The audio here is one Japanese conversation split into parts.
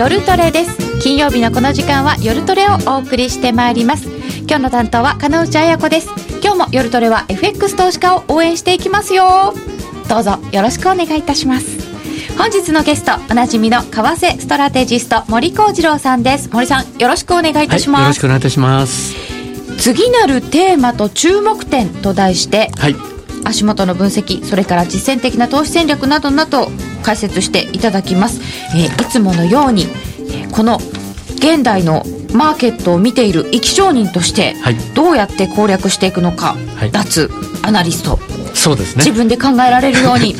夜トレです。金曜日のこの時間は夜トレをお送りしてまいります。今日の担当は金内彩子です。今日も夜トレは FX 投資家を応援していきますよ。どうぞよろしくお願いいたします。本日のゲストおなじみの為替ストラテジスト森幸次郎さんです。森さんよろしくお願いいたします、はい、よろしくお願いいたします。次なるテーマと注目点と題して、はい、足元の分析それから実践的な投資戦略などなど解説していただきます、えー、いつものように、えー、この現代のマーケットを見ている生き証人として、はい、どうやって攻略していくのか、はい、脱アナリスト。そうですね。自分で考えられるように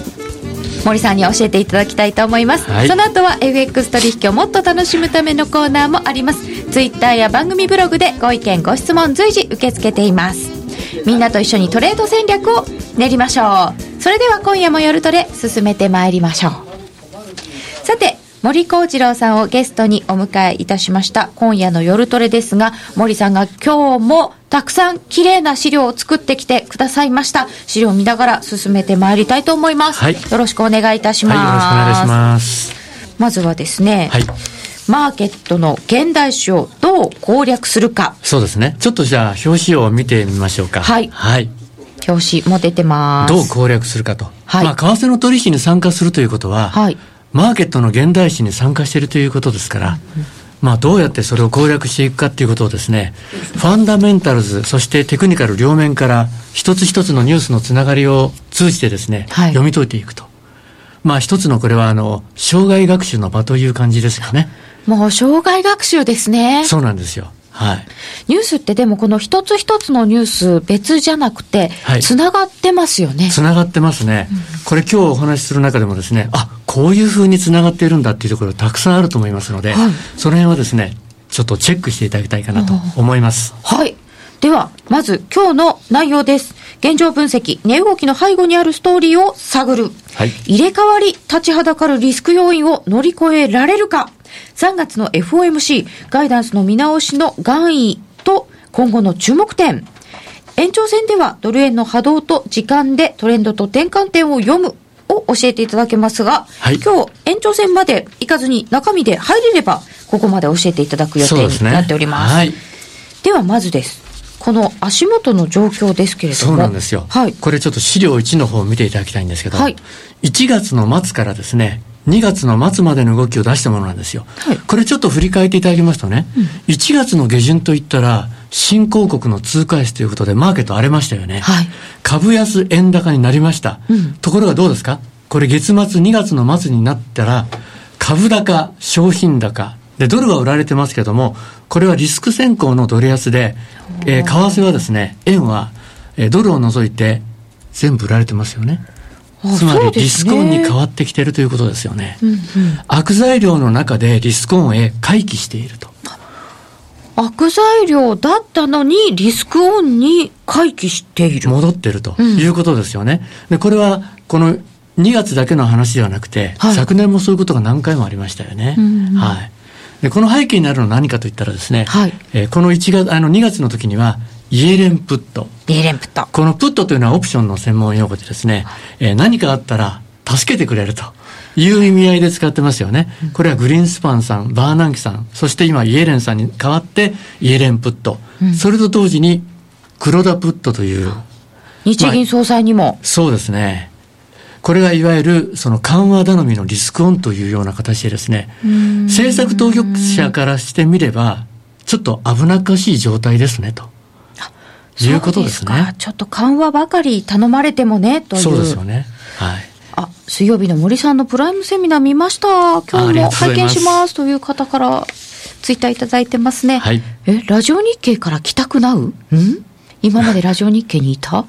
森さんに教えていただきたいと思います、はい、その後は FX 取引をもっと楽しむためのコーナーもあります。ツイッターや番組ブログでご意見ご質問随時受け付けています。みんなと一緒にトレード戦略を練りましょう。それでは今夜も夜トレ進めてまいりましょうさて森幸次郎さんをゲストにお迎えいたしました今夜の夜トレですが森さんが今日もたくさん綺麗な資料を作ってきてくださいました資料を見ながら進めてまいりたいと思います、はい、よろしくお願いいたします、はい、よろしくお願いしますまずはですね、はいマーケットの現代史をどう攻略するか。そうですね。ちょっとじゃあ、表紙を見てみましょうか。はい。はい。表紙も出てます。どう攻略するかと。はい。まあ、為替の取引に参加するということは、はい。マーケットの現代史に参加しているということですから、うん、まあ、どうやってそれを攻略していくかっていうことをですね、ファンダメンタルズ、そしてテクニカル両面から、一つ一つのニュースのつながりを通じてですね、はい、読み解いていくと。まあ、一つのこれは、あの、障害学習の場という感じですよね。もう障害学習ですね。そうなんですよ。はい。ニュースってでもこの一つ一つのニュース別じゃなくて、つながってますよね。つながってますね。うん、これ今日お話しする中でもですね、あ、こういうふうにつながっているんだっていうところたくさんあると思いますので、はい、その辺はですね、ちょっとチェックしていただきたいかなと思います。はい。では、まず今日の内容です。現状分析、値動きの背後にあるストーリーを探る。はい、入れ替わり、立ちはだかるリスク要因を乗り越えられるか。3月の FOMC ガイダンスの見直しの願意と今後の注目点。延長戦ではドル円の波動と時間でトレンドと転換点を読むを教えていただけますが、はい、今日延長戦まで行かずに中身で入れればここまで教えていただく予定になっております。で、ねはい、ではまずです。この足元の状況ですけれども。そうなんですよ。はい。これちょっと資料1の方を見ていただきたいんですけど、はい。1月の末からですね、2月の末までの動きを出したものなんですよ。はい、これちょっと振り返っていただきますとね、うん、1月の下旬といったら、新興国の通貨安ということでマーケット荒れましたよね。はい、株安円高になりました。うん、ところがどうですか？これ月末2月の末になったら、株高、商品高、で、ドルは売られてますけども、これはリスク先行のドル安で、えー、為替はですね、円は、えー、ドルを除いて全部売られてますよね。つまりリスクオンに変わってきているということですよね。うんうん、悪材料の中でリスクオンへ回帰していると。悪材料だったのにリスクオンに回帰している。戻ってるということですよね。うん、で、これはこの2月だけの話ではなくて、はい、昨年もそういうことが何回もありましたよね。うんうん、はい。で、この背景にあるのは何かといったらですね、はい、えー、この1月、あの2月の時には、イエレンプット。イエレンプット。このプットというのはオプションの専門用語でですね、えー、何かあったら助けてくれるという意味合いで使ってますよね。これはグリーンスパンさん、バーナンキさん、そして今イエレンさんに代わってイエレンプット。うん、それと同時に黒田プットという。日銀総裁にも、まあ、そうですね。これがいわゆるその緩和頼みのリスクオンというような形でですね、政策当局者からしてみれば、ちょっと危なっかしい状態ですねと。いうことですね。ちょっと緩和ばかり頼まれてもね、という。そうですよね。はい。あ、水曜日の森さんのプライムセミナー見ました。今日も拝見しますという方からツイッターいただいてますね。はい。え、ラジオ日経から帰宅なう？ん？今までラジオ日経にいた？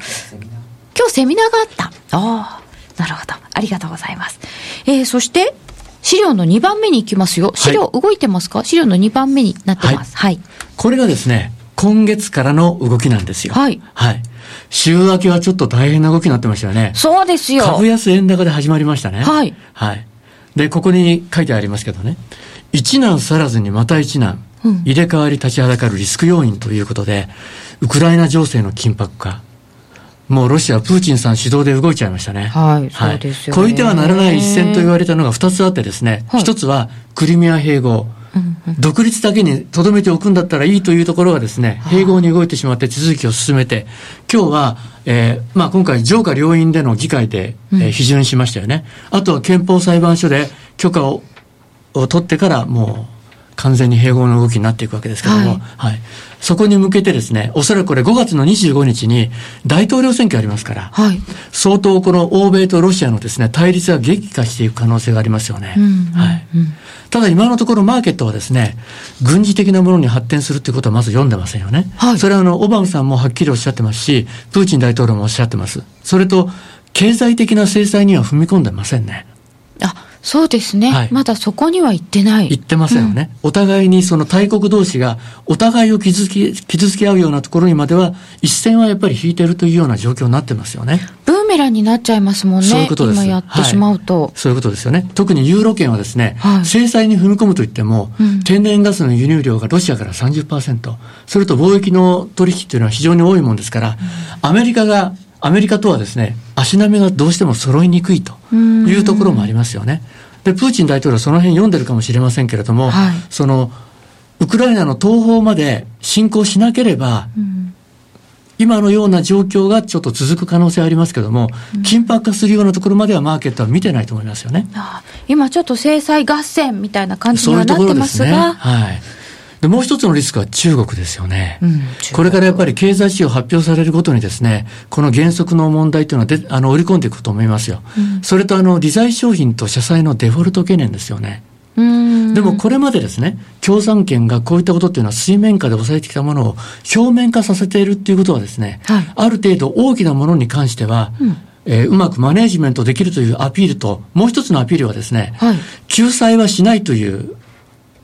今日セミナーがあった。ああ、なるほど。ありがとうございます。えー、そして、資料の2番目に行きますよ。資料動いてますか、はい、資料の2番目になってます。はい。はい、これがですね、今月からの動きなんですよ。はい。はい。週明けはちょっと大変な動きになってましたよね。そうですよ。株安円高で始まりましたね。はい。はい。で、ここに書いてありますけどね。一難去らずにまた一難。うん、入れ替わり立ちはだかるリスク要因ということで、ウクライナ情勢の緊迫化。もうロシア、プーチンさん主導で動いちゃいましたね。はい、そうですよ、ね、越えてはならない一線と言われたのが2つあってですね、一、はい、つはクリミア併合。独立だけにとどめておくんだったらいいというところがですね、併合に動いてしまって手続きを進めて、今日は、えー、まあ今回上下両院での議会で、えー、批准しましたよね。あとは憲法裁判所で許可をを取ってからもう完全に併合の動きになっていくわけですけれども、はい、はい、そこに向けてですね、おそらくこれ5月の25日に大統領選挙ありますから、はい、相当この欧米とロシアのですね、対立が激化していく可能性がありますよね。はい。ただ今のところマーケットはですね、軍事的なものに発展するということはまず読んでませんよね。はい、それはあの、オバマさんもはっきりおっしゃってますし、プーチン大統領もおっしゃってます。それと、経済的な制裁には踏み込んでませんね。あ、そうですね、はい、まだそこには行ってない。行ってませんよね。うん、お互いにその大国同士がお互いを傷つき傷つけ合うようなところにまでは一線はやっぱり引いてるというような状況になってますよね。ブーメランになっちゃいますもんね。そういうことです。今やってしまうと、はい、そういうことですよね。特にユーロ圏はですね、はい、制裁に踏み込むといっても、うん、天然ガスの輸入量がロシアから30%、それと貿易の取引というのは非常に多いもんですから、うん、アメリカがアメリカとはですね、足並みがどうしても揃いにくいというところもありますよね。で、プーチン大統領はその辺読んでるかもしれませんけれども、はい、その、ウクライナの東方まで侵攻しなければ、うん、今のような状況がちょっと続く可能性ありますけれども、うん、緊迫化するようなところまではマーケットは見てないと思いますよね。今ちょっと制裁合戦みたいな感じにはなってますが。そういうところですね。はい。で、もう一つのリスクは中国ですよね。うん、これからやっぱり経済指標発表されるごとにですね、この原則の問題というのはであの織り込んでいくと思いますよ。うん、それとあの、理財商品と社債のデフォルト懸念ですよね。でもこれまでですね、共産権がこういったことっていうのは水面下で抑えてきたものを表面化させているっていうことはですね、はい、ある程度大きなものに関しては、うんえー、うまくマネジメントできるというアピールと、もう一つのアピールはですね、はい、救済はしないという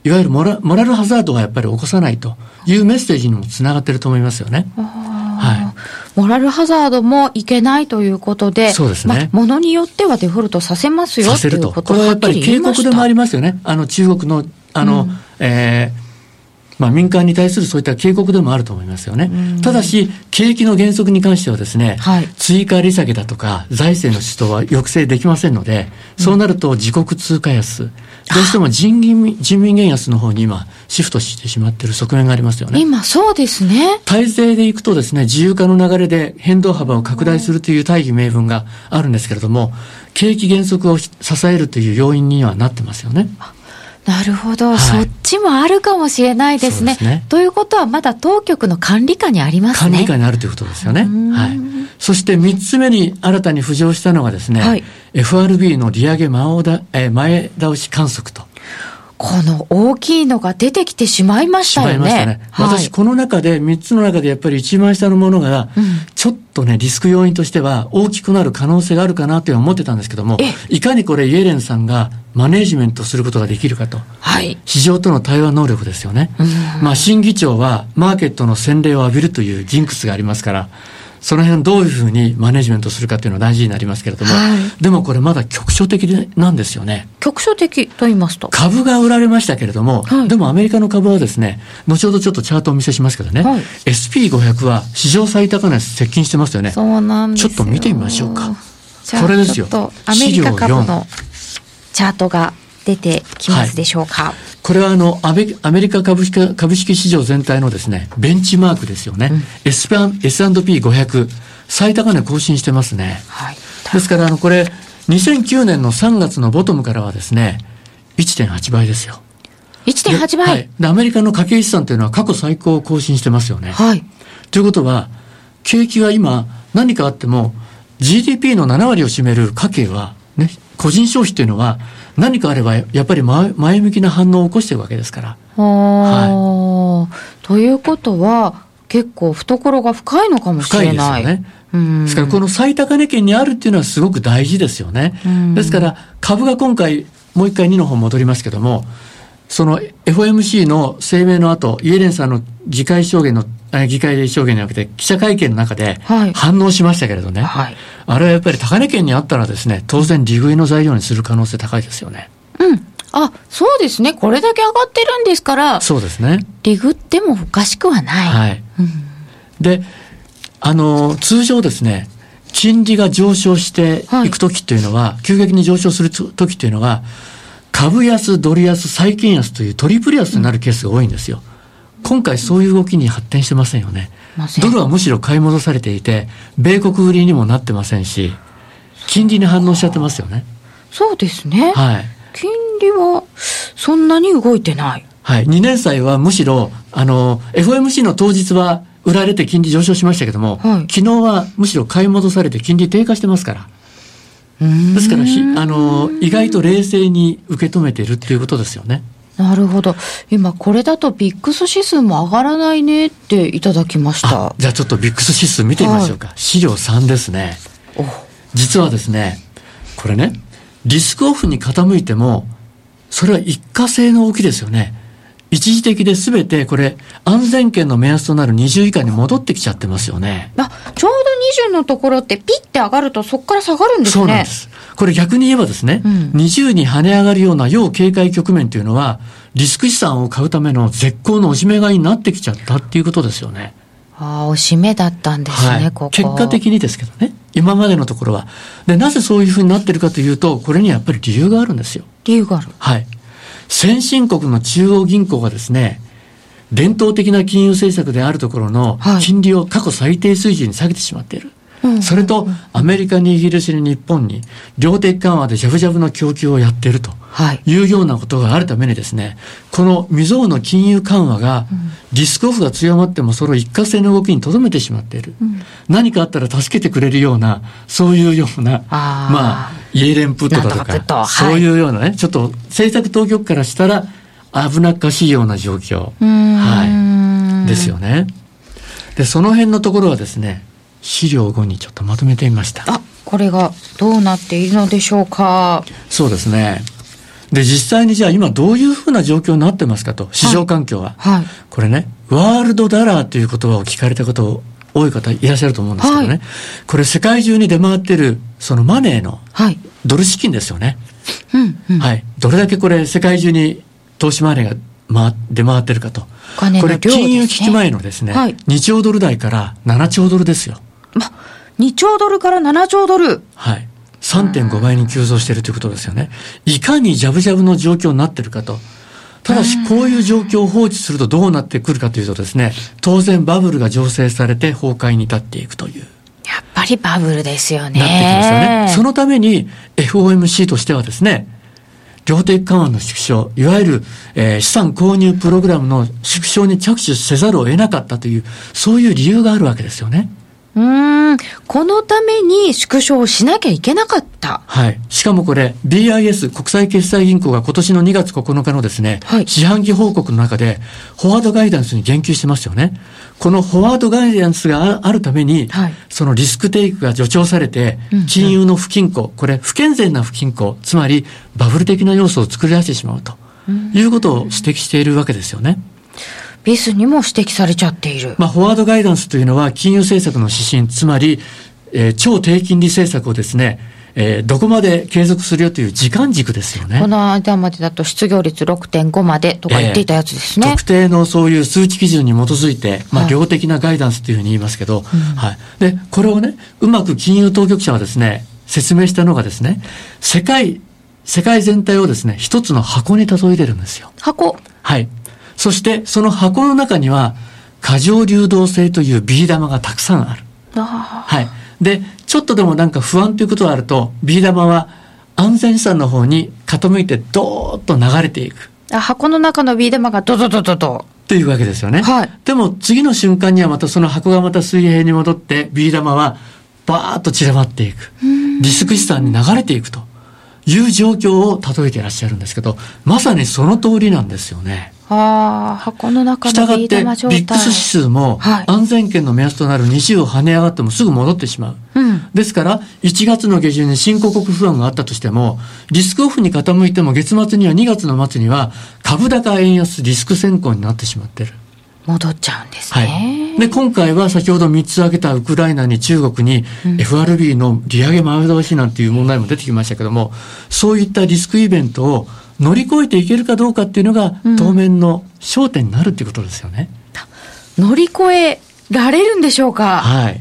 いわゆるモラモラルハザードはやっぱり起こさないというメッセージにもつながってると思いますよね。はい、モラルハザードもいけないということで、そうですね。も、ま、のによってはデフォルトさせますよさせると。これはやっぱり警告でもありますよね。あの中国の、あの、うん、えーまあ、民間に対するそういった警告でもあると思いますよね。ただし、景気の減速に関してはですね、はい、追加利下げだとか、財政の出動は抑制できませんので、そうなると自国通貨安、どうしても人民人民元安の方に今、シフトしてしまっている側面がありますよね。今、そうですね。体制でいくとですね、自由化の流れで変動幅を拡大するという大義名分があるんですけれども、景気減速を支えるという要因にはなってますよね。なるほど、はい、そっちもあるかもしれないですね。すねということは、まだ当局の管理下にありますね。管理下にあるということですよね。はい。そして3つ目に新たに浮上したのがですね、はい、FRB の利上げ前倒前倒し観測と。この大きいのが出てきてしまいましたよね。しまいましたね。はい、私、この中で、3つの中でやっぱり一番下のものが、ちょっとね、リスク要因としては大きくなる可能性があるかなと思ってたんですけども、いかにこれ、イエレンさんがマネージメントすることができるかと。はい。市場との対話能力ですよね。まあ、新議長は、マーケットの洗礼を浴びるというジンクスがありますから、その辺どういうふうにマネジメントするかっていうのは大事になりますけれども、はい、でもこれまだ局所的なんですよね。局所的と言いますと？株が売られましたけれども、はい、でもアメリカの株はですね、後ほどちょっとチャートをお見せしますけどね、はい、SP500 は史上最高値接近してますよね。そうなんですちょっと見てみましょうか。これですよ。アメリカ株のチャートが出てきますでしょうか？これはあのアメアメリカ株式株式市場全体のですね、ベンチマークですよね。うん、S&P500 最高値更新してますね。はい、ですからあのこれ2009年の3月のボトムからはですね、1.8倍ですよ。1.8倍、はい、でアメリカの家計資産というのは過去最高を更新してますよね。はい。ということは、景気は今何かあっても GDP の7割を占める家計は、ね、個人消費というのは何かあればやっぱり前向きな反応を起こしてるわけですから。はい、ということは結構懐が深いのかもしれない。深いですよね。ですからこの最高値圏にあるっていうのはすごく大事ですよね。ですから株が今回もう一回2の方戻りますけどもその FOMC の声明の後イエレンさんの議会証言の議会証言じゃなくて記者会見の中で反応しましたけれどね、はい、あれはやっぱり高値圏にあったらですね当然利食いの材料にする可能性高いですよね。うんあ、そうですね。これだけ上がってるんですから。そうですね。リグってもおかしくはない。はい。うん、で、あの、通常ですね、金利が上昇していくときというのは、はい、急激に上昇するときというのは、株安、ドル安、債券安というトリプル安になるケースが多いんですよ。今回そういう動きに発展してませんよね。ドルはむしろ買い戻されていて、米国売りにもなってませんし、金利に反応しちゃってますよね。そうですね。はい。金利はそんなに動いてない。はい。2年債はむしろ、あの、FOMC の当日は売られて金利上昇しましたけども、はい、昨日はむしろ買い戻されて金利低下してますから。ですからあの、意外と冷静に受け止めているっていうことですよね。なるほど。今、これだとビックス指数も上がらないねっていただきました。じゃあちょっとビックス指数見てみましょうか。はい、資料3ですね。実はですね、これね、リスクオフに傾いても、それは一過性の動きですよね。一時的で全てこれ安全圏の目安となる20以下に戻ってきちゃってますよね。あ、ちょうど20のところってピッて上がるとそこから下がるんですね。そうなんです。これ逆に言えばですね、うん、20に跳ね上がるような要警戒局面というのは、リスク資産を買うための絶好のおしめ買いになってきちゃったっていうことですよね。ああ、おしめだったんですね、はい、ここ。結果的にですけどね。今までのところは。で、なぜそういうふうになってるかというと、これにやっぱり理由があるんですよ。理由があるはい。先進国の中央銀行がですね、伝統的な金融政策であるところの金利を過去最低水準に下げてしまっている。それと、アメリカにイギリスに日本に、量的緩和でジャブジャブの供給をやっているとい。うようなことがあるためにですね、この未曾有の金融緩和が、リスクオフが強まってもそれを一過性の動きにとどめてしまっている。何かあったら助けてくれるような、そういうような、まあ、イエレンプットだとか、そういうようなね、ちょっと政策当局からしたら危なっかしいような状況。はい。ですよね。で、その辺のところはですね、資料5にちょっとまとめてみました。あ、これがどうなっているのでしょうか。そうですね。で、実際にじゃあ今どういうふうな状況になってますかと、市場環境は。はい。はい、これね、ワールドダラーという言葉を聞かれたこと多い方いらっしゃると思うんですけどね。はい、これ世界中に出回ってる、そのマネーの、ドル資金ですよね。はい、うん、はい。どれだけこれ世界中に投資マネーがま、出回ってるかと。これ金融危機前のですね、はい、2兆ドル台から7兆ドルですよ。ま、2兆ドルから7兆ドル。はい。3.5倍に急増しているということですよね。いかにジャブジャブの状況になってるかと。ただし、こういう状況を放置するとどうなってくるかというとですね、当然バブルが醸成されて崩壊に至っていくという。やっぱりバブルですよね。なってきますよね。そのために FOMC としてはですね、量的緩和の縮小、いわゆる、えー、資産購入プログラムの縮小に着手せざるを得なかったという、そういう理由があるわけですよね。うん、このために縮小しなきゃいけなかった。はい。しかもこれ、BIS 国際決済銀行が今年の2月9日のですね、はい、四半期報告の中で、フォワードガイダンスに言及してますよね。このフォワードガイダンスがあるために、はい、そのリスクテイクが助長されて、金融の不均衡、これ不健全な不均衡、つまりバブル的な要素を作り出してしまうということを指摘しているわけですよね。ビスにも指摘されちゃっている。まあ、フォワードガイダンスというのは金融政策の指針、つまり、えー、超低金利政策をですね、えー、どこまで継続するよという時間軸ですよね。この間までだと失業率6.5までとか言っていたやつですね。えー、特定のそういう数値基準に基づいて、まあ、量的なガイダンスというふうに言いますけど、はい、はい。で、これをね、うまく金融当局者はですね、説明したのがですね、世界、世界全体をですね、一つの箱に例えてるんですよ。箱はい。そしてその箱の中には過剰流動性というビー玉がたくさんある。はい。で、ちょっとでもなんか不安ということがあると、ビー玉は安全資産の方に傾いてドーッと流れていく。あ箱の中のビー玉がドドドドド。っていうわけですよね。はい。でも次の瞬間にはまたその箱がまた水平に戻って、ビー玉はバーッと散らばっていく。リスク資産に流れていくという状況を例えていらっしゃるんですけど、まさにその通りなんですよね。ああ、箱の中のビー玉状態。ビックス指数も安全圏の目安となる20を跳ね上がってもすぐ戻ってしまう。うん、ですから、1月の下旬に新興国不安があったとしても、リスクオフに傾いても月末には2月の末には株高円安リスク先行になってしまってる。戻っちゃうんですね。はい。で、今回は先ほど3つ挙げたウクライナに中国に FRB の利上げ前倒しなんていう問題も出てきましたけども、そういったリスクイベントを乗り越えていけるかどうかっていうのが、当面の焦点になるっていうことですよね。乗り越えられるんでしょうか？はい。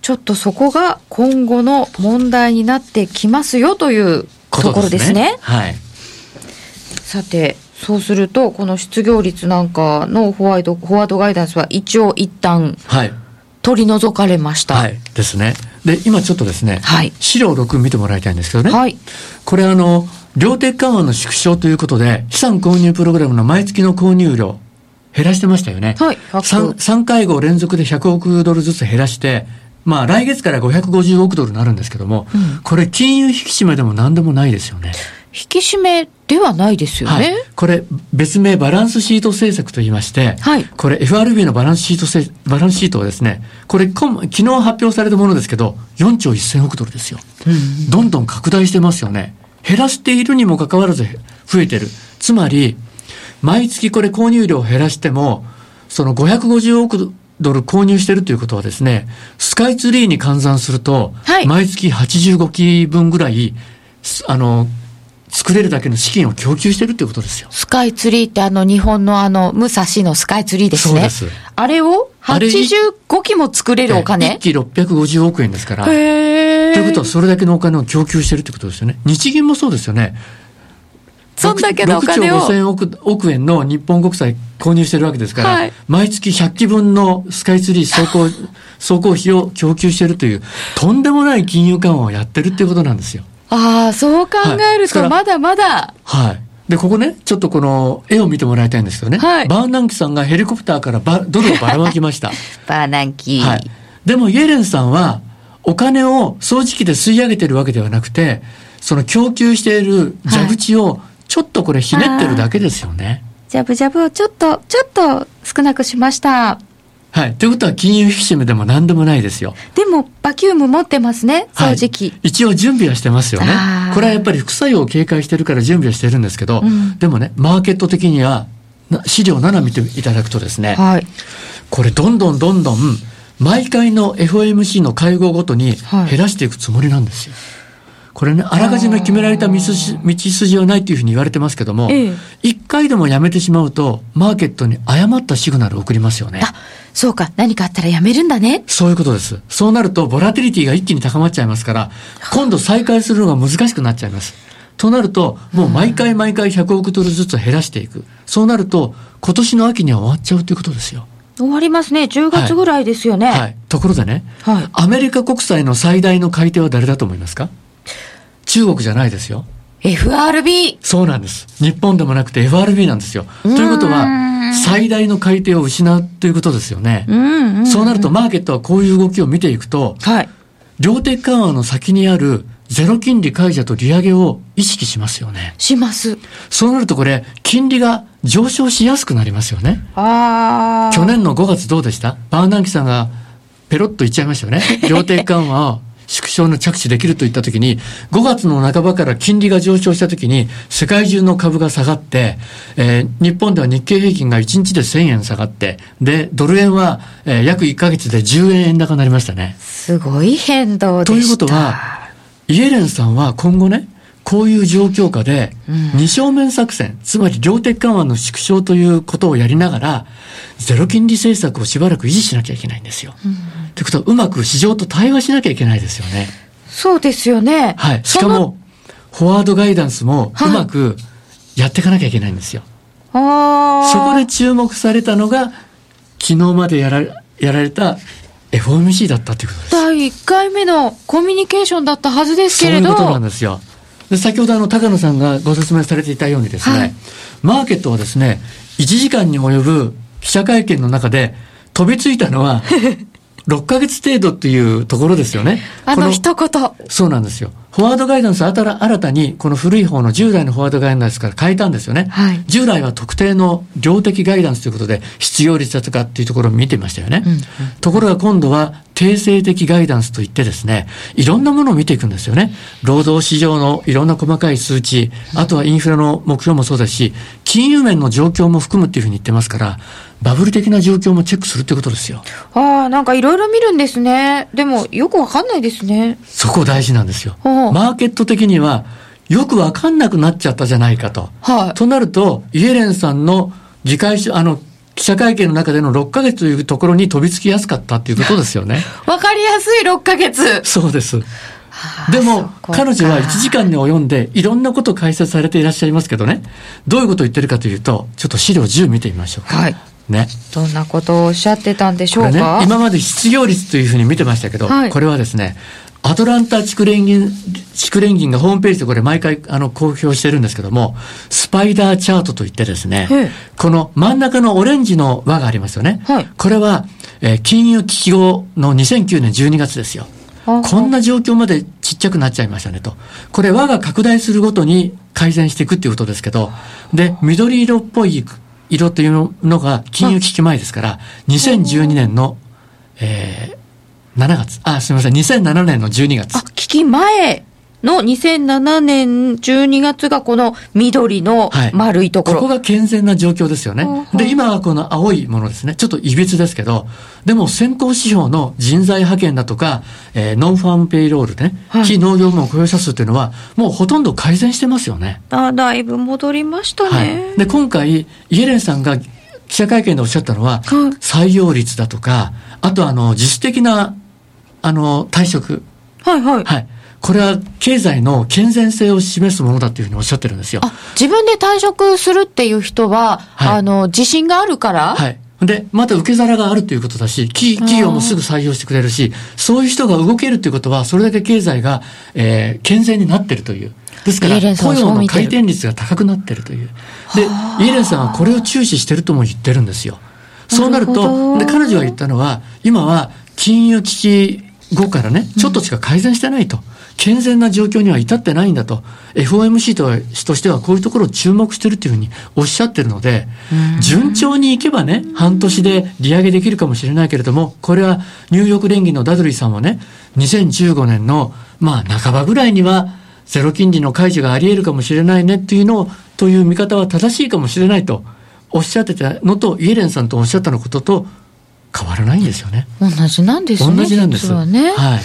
ちょっとそこが今後の問題になってきますよというところですね。すねはい。さて、そうすると、この失業率なんかのホワイト、フォワードガイダンスは一応一旦、はい。取り除かれました。はい。ですね。で、今ちょっとですね、はい、資料6見てもらいたいんですけどね。はい。これあの、量的緩和の縮小ということで、資産購入プログラムの毎月の購入量、減らしてましたよね。はい。3, 3回後連続で100億ドルずつ減らして、まあ来月から550億ドルになるんですけども、うん、これ金融引き締めでも何でもないですよね。引き締めではないですよね。はい、これ別名バランスシート政策と言いまして、はい、これ FRB のバランスシートせバランスシートはですね、これ昨日発表されたものですけど、4兆1000億ドルですよ。うん、どんどん拡大してますよね。減らしているにもかかわらず増えてる。つまり、毎月これ購入量を減らしても、その550億ドル購入してるということはですね、スカイツリーに換算すると、はい、毎月85機分ぐらい、あの、作れるだけの資金を供給してるっていうことですよ。スカイツリーってあの日本のあの武蔵のスカイツリーですね。そうです。あれを85機も作れるお金 ?1 機650億円ですから。へということはそれだけのお金を供給してるってことですよね。日銀もそうですよね。そんだけのお金を。6兆5000億億円の日本国債購入してるわけですから、はい、毎月100機分のスカイツリー走行、走行費を供給してるという、とんでもない金融緩和をやってるっていうことなんですよ。ああ、そう考えると、まだまだ。はい。で、ここね、ちょっとこの絵を見てもらいたいんですけどね。はい、バーナンキさんがヘリコプターからバドルをばらまきました。バーナンキ。はい。でも、イエレンさんは、お金を掃除機で吸い上げてるわけではなくて、その供給している蛇口を、ちょっとこれひねってるだけですよね。ジャブジャブをちょっと、ちょっと少なくしました。はい。ということは金融引き締めでも何でもないですよ。でも、バキューム持ってますね、掃除機。はい、一応準備はしてますよね。これはやっぱり副作用を警戒してるから準備はしてるんですけど、うん、でもね、マーケット的には、資料7見ていただくとですね、はい、これどんどんどんどん、毎回の FOMC の会合ごとに減らしていくつもりなんですよ。はいこれね、あらかじめ決められた道筋はないというふうに言われてますけども、一、回でもやめてしまうと、マーケットに誤ったシグナルを送りますよね。あ、そうか。何かあったらやめるんだね。そういうことです。そうなると、ボラティリティが一気に高まっちゃいますから、今度再開するのが難しくなっちゃいます。となると、もう毎回毎回100億ドルずつ減らしていく。そうなると、今年の秋には終わっちゃうということですよ。終わりますね。10月ぐらいですよね。はい。はい、ところでね、はい、アメリカ国債の最大の買い手は誰だと思いますか？中国じゃないですよ。FRB! そうなんです。日本でもなくて FRB なんですよ。ということは、最大の買い手を失うということですよね。そうなると、マーケットはこういう動きを見ていくと、はい、量的緩和の先にあるゼロ金利解除と利上げを意識しますよね。します。そうなるとこれ、金利が上昇しやすくなりますよね。あ去年の5月どうでした？バーナンキさんがペロッと言っちゃいましたよね。量的緩和を縮小の着手できるといったときに、5月の半ばから金利が上昇したときに、世界中の株が下がって、えー、日本では日経平均が1日で1000円下がって、で、ドル円は、えー、約1ヶ月で10円円高になりましたね。すごい変動でした。ということは、イエレンさんは今後ね、こういう状況下で、二正面作戦、つまり量的緩和の縮小ということをやりながら、ゼロ金利政策をしばらく維持しなきゃいけないんですよ。と、うん、いうことは、うまく市場と対話しなきゃいけないですよね。そうですよね。はい。しかも、フォワードガイダンスもうまくやっていかなきゃいけないんですよ。はい、そこで注目されたのが、昨日までやらやられた FOMC だったということです。第1回目のコミュニケーションだったはずですけれど。そういうことなんですよ。で先ほどあの高野さんがご説明されていたようにですね、はい、マーケットはですね、1時間に及ぶ記者会見の中で飛びついたのは 6ヶ月程度っていうところですよね。あの一言。そうなんですよ。フォワードガイダンス新たにこの古い方の従来のフォワードガイダンスから変えたんですよね。はい、従来は特定の量的ガイダンスということで失業率だとかっていうところを見てましたよね。うんうん、ところが今度は定性的ガイダンスといってですね、いろんなものを見ていくんですよね。労働市場のいろんな細かい数値、あとはインフレの目標もそうですし、金融面の状況も含むっていうふうに言ってますから、バブル的な状況もチェックするってことですよ。ああ、なんかいろいろ見るんですね。でもよくわかんないですね。そこ大事なんですよ。マーケット的には、よくわかんなくなっちゃったじゃないかと。はい。となると、イエレンさんの議会、あの、記者会見の中での6ヶ月というところに飛びつきやすかったっていうことですよね。わかりやすい6ヶ月。そうです。でも、彼女は1時間に及んで、いろんなことを解説されていらっしゃいますけどね、どういうことを言ってるかというと、ちょっと資料10見てみましょうか。はい。ね。どんなことをおっしゃってたんでしょうか、ね、今まで失業率というふうに見てましたけど、はい、これはですね、アトランタ地区連銀、地区連銀がホームページでこれ毎回あの公表してるんですけども、スパイダーチャートといってですね、この真ん中のオレンジの輪がありますよね。はい、これは、えー、金融危機後の2009年12月ですよ。こんな状況までちっちゃくなっちゃいましたねと。これ輪が拡大するごとに改善していくっていうことですけど、で、緑色っぽい色というのが金融危機前ですから、2012年の、えー、7月。あ、すみません。2007年の12月。あ、危機前の2007年12月がこの緑の丸いところ、はい、ここが健全な状況ですよね。で、今はこの青いものですね。ちょっといびつですけど、でも先行指標の人材派遣だとか、えー、ノンファームペイロールでね、はい、非農業部門雇用者数っていうのは、もうほとんど改善してますよね。あ、だいぶ戻りましたね。はい、で、今回、イエレンさんが記者会見でおっしゃったのは、採用率だとか、あとあの、自主的なあの、退職。はいはい。はい。これは経済の健全性を示すものだというふうにおっしゃってるんですよ。あ、自分で退職するっていう人は、はい、あの、自信があるから？はい。で、また受け皿があるということだし、企業もすぐ採用してくれるし、そういう人が動けるということは、それだけ経済が、えー、健全になってるという。ですから、雇用の回転率が高くなってるという。で、イエレンさんはこれを注視してるとも言ってるんですよ。そうなると、で、彼女が言ったのは、今は金融危機後からね、ちょっとしか改善してないと。健全な状況には至ってないんだと。FOMC としてはこういうところを注目してるっていうふうにおっしゃってるので、順調にいけばね、半年で利上げできるかもしれないけれども、これはニューヨーク連銀のダドリーさんはね、2015年の、まあ半ばぐらいには、ゼロ金利の解除があり得るかもしれないねっていうのを、という見方は正しいかもしれないとおっしゃってたのと、イエレンさんとおっしゃったのことと変わらないんですよね。同じなんですね。同じなんです。ね、はい。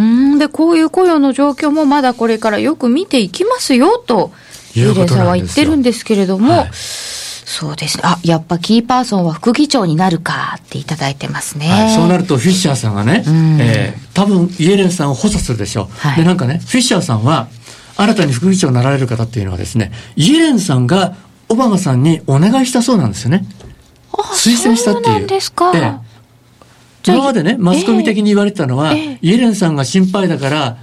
うんで、こういう雇用の状況もまだこれからよく見ていきますよと、ユーレンさんは言ってるんですけれども、はい、そうですね。あ、やっぱキーパーソンは副議長になるかっていただいてますね。はい、そうなるとフィッシャーさんがね、うん、えー、多分イエレンさんを補佐するでしょう。はい、で、なんかね、フィッシャーさんは、新たに副議長になられる方っていうのはですね、イエレンさんがオバマさんにお願いしたそうなんですよね。推薦したっていう。そうですか。ええ今までね、マスコミ的に言われてたのは、えー、イエレンさんが心配だから、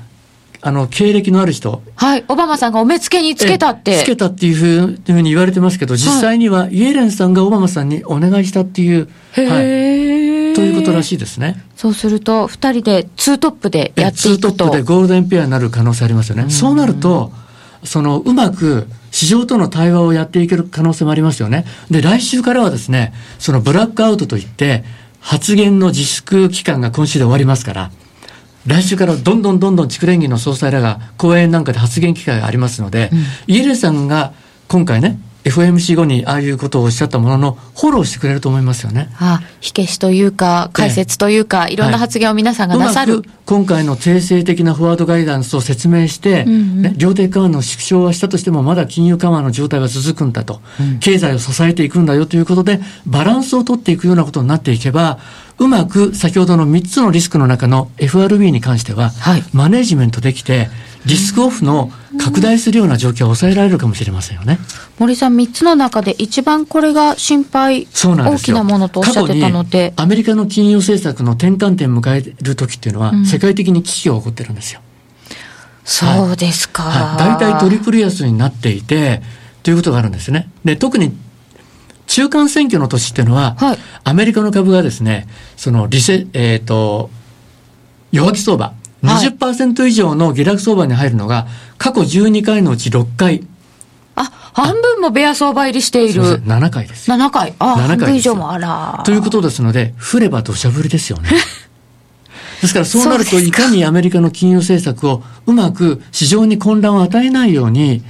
あの、経歴のある人。はい。オバマさんがお目付けにつけたって。つけたっていうふうに言われてますけど、実際にはイエレンさんがオバマさんにお願いしたっていう、はい。ということらしいですね。そうすると、二人でツートップでやっていくと。ツートップでゴールデンペアになる可能性ありますよね。うそうなると、その、うまく市場との対話をやっていける可能性もありますよね。で、来週からはですね、そのブラックアウトといって、発言の自粛期間が今週で終わりますから、来週からどんどんどんどん地区連議の総裁らが講演なんかで発言機会がありますので、うん、イエレンさんが今回ね、FOMC 後にああいうことをおっしゃったものの、フォローしてくれると思いますよね。ああ火消しというか、解説というか、いろんな発言を皆さんがなさる。今回の定性的なフォワードガイダンスを説明して、うんうん、ね、量的緩和の縮小はしたとしても、まだ金融緩和の状態は続くんだと、うん、経済を支えていくんだよということで、バランスを取っていくようなことになっていけば、うまく先ほどの3つのリスクの中の FRB に関しては、はい、マネジメントできて、リスクオフの拡大するような状況を抑えられるかもしれませんよね。森さん、3つの中で一番これが心配、大きなものとおっしゃってたので。アメリカの金融政策の転換点を迎える時っていうのは、うん、世界的に危機が起こってるんですよ。そうですか。はい、大体トリプル安になっていて、ということがあるんですね。で、特に中間選挙の年っていうのは、はい、アメリカの株がですね、そのリセ、えっ、ー、と、弱気相場、20%以上の下落相場に入るのが、過去12回のうち6回。あ、半分もベア相場入りしている。7回です。7回。あ、7回半分以上もあら。ということですので、降れば土砂降りですよね。ですからそうなるといかにアメリカの金融政策をうまく市場に混乱を与えないように、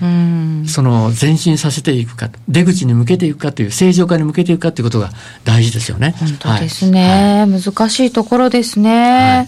その前進させていくか、出口に向けていくかという正常化に向けていくかということが大事ですよね。本当ですね。はい、難しいところですね。はい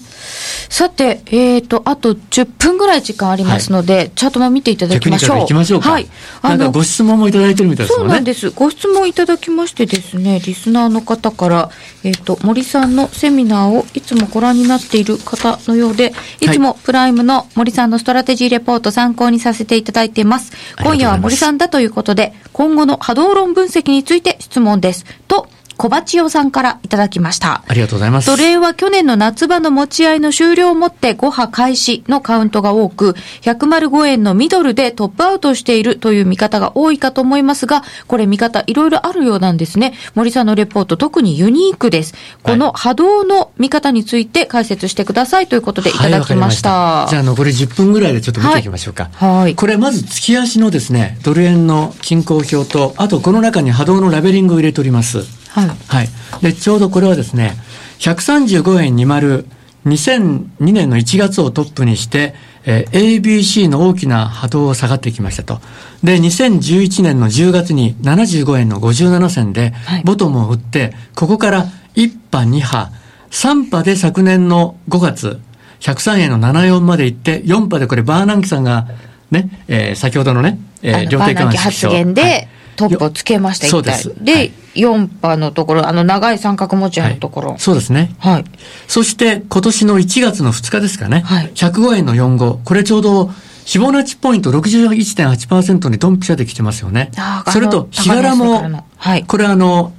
さて、えっ、ー、と、あと10分ぐらい時間ありますので、はい、チャートも見ていただきましょう。行きましょうか。はい。あの、ご質問もいただいてるみたいですね。そうなんです。ご質問いただきましてですね、リスナーの方から、えっ、ー、と、森さんのセミナーをいつもご覧になっている方のようで、いつもプライムの森さんのストラテジーレポート参考にさせていただいています。今夜は森さんだということで、今後の波動論分析について質問です。と、小鉢代さんからいただきました。ありがとうございます。奴隷は去年の夏場の持ち合いの終了をもって5波開始のカウントが多く、105円のミドルでトップアウトしているという見方が多いかと思いますが、これ見方いろいろあるようなんですね。森さんのレポート特にユニークです。この波動の見方について解説してくださいということでいただきました。はい、じゃあ残り10分ぐらいでちょっと見ていきましょうか。はい。はい、これまず月足のですね、ドル円の均衡表と、あとこの中に波動のラベリングを入れております。はい。はい。で、ちょうどこれはですね、135円20、2002年の1月をトップにして、えー、ABC の大きな波動を下がってきましたと。で、2011年の10月に75円の57銭で、ボトムを打って、ここから1波、2波、3波で昨年の5月、103円の74まで行って、4波でこれバーナンキさんがね、えー、先ほどのね、えー、量的緩和発言で、はいトップをつけました、そうです。で、はい、4波のところ、あの長い三角持ち合いのところ、はい、そうですね。はい。そして、今年の1月の2日ですかね。はい。105円の45。これちょうど、フィボナッチポイント61.8%にドンピシャできてますよね。それと、日柄も、はい。これあの、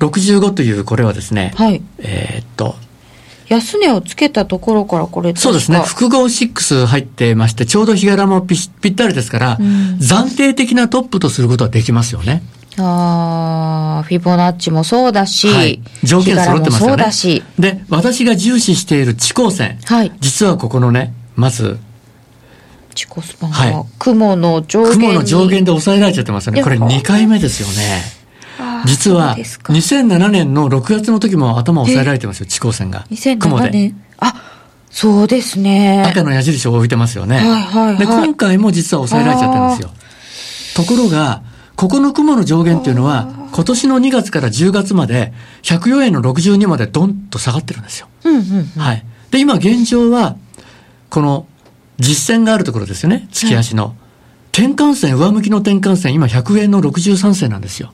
65というこれはですね、はい。えー、っと、安値をつけたところからこれそうですね。複合6入ってまして、ちょうど日柄もぴぴったりですから、うん、暫定的なトップとすることはできますよね。ああ、フィボナッチもそうだし、はい、条件揃ってますよね。そうだし。で、私が重視している地高線。はい。実はここのね、まず、地高スパンは、雲の上限雲の上限で抑えられちゃってますよね。これ2回目ですよね。実は、2007年の6月の時も頭を押さえられてますよ、地高線が。2007年あ、そうですね。赤の矢印を置いてますよね。はいはいはい。で、今回も実は抑えられちゃったんですよ。ところが、ここの雲の上限っていうのは、今年の2月から10月まで、104円の62までドンと下がってるんですよ。うんうん、うん、はい。で、今現状は、この実線があるところですよね、月足の。はい、転換線、上向きの転換線、今100円の63銭なんですよ。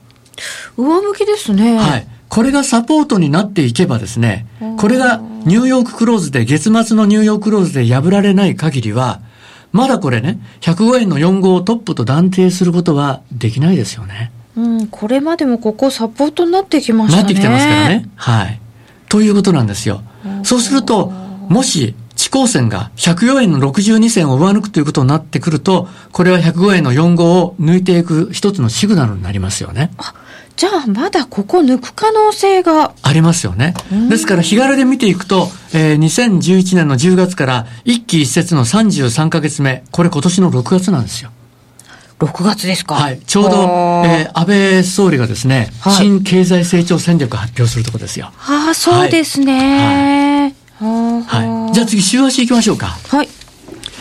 上向きですね。はい。これがサポートになっていけばですね、これがニューヨーククローズで、月末のニューヨーククローズで破られない限りは、まだこれね、105円の4号をトップと断定することはできないですよね。うん、これまでもここサポートになってきましたね。なってきてますからね。はい。ということなんですよ。そうすると、もし、地高線が104円の62銭を上抜くということになってくると、これは105円の4号を抜いていく一つのシグナルになりますよね。あじゃあまだここ抜く可能性がありますよね。ですから日柄で見ていくと、えー、2011年の10月から一期一節の33ヶ月目、これ今年の6月なんですよ。6月ですかはい。ちょうど、えー、安倍総理がですね、はい、新経済成長戦略発表するところですよ。ああ、そうですね。はい。はい、じゃあ次、週足行きましょうか。はい。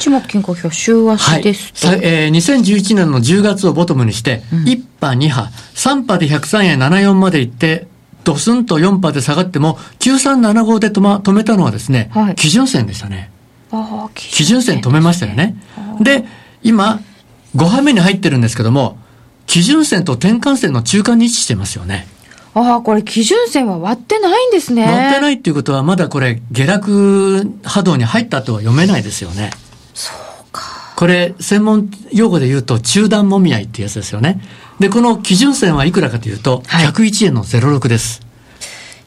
一目表、週足ですと、はいえー、2011年の10月をボトムにして、うん、1波、2波、3波で103円74まで行って、ドスンと4波で下がっても、9375で止,、ま、止めたのはですね、はい、基準線でしたね。あ基準線止めましたよね。で、今、5波目に入ってるんですけども、基準線と転換線の中間に位置してますよね。ああ、これ基準線は割ってないんですね。割ってないっていうことは、まだこれ下落波動に入ったとは読めないですよね。そうか。これ、専門用語で言うと、中段もみ合いっていうやつですよね。で、この基準線はいくらかというと、はい、101円の06です。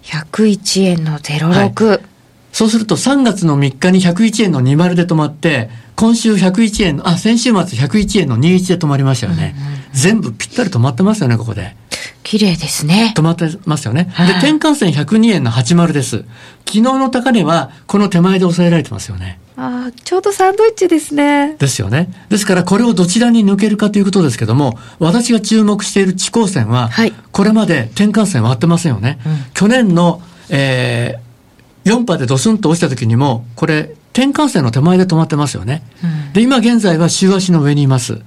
101円の06。はい、そうすると3月の3日に101円の20で止まって、今週101円の、あ、先週末101円の21で止まりましたよね。全部ぴったり止まってますよね、ここで。綺麗ですね。止まってますよね。で、転換線102円の80です。昨日の高値は、この手前で抑えられてますよね。ああ、ちょうどサンドイッチですね。ですよね。ですから、これをどちらに抜けるかということですけども、私が注目している地高線は、はい、これまで転換線割ってませんよね。うん、去年の、えー、4波でドスンと落ちた時にも、これ、転換線の手前で止まってますよね。うん、で、今現在は週足の上にいます。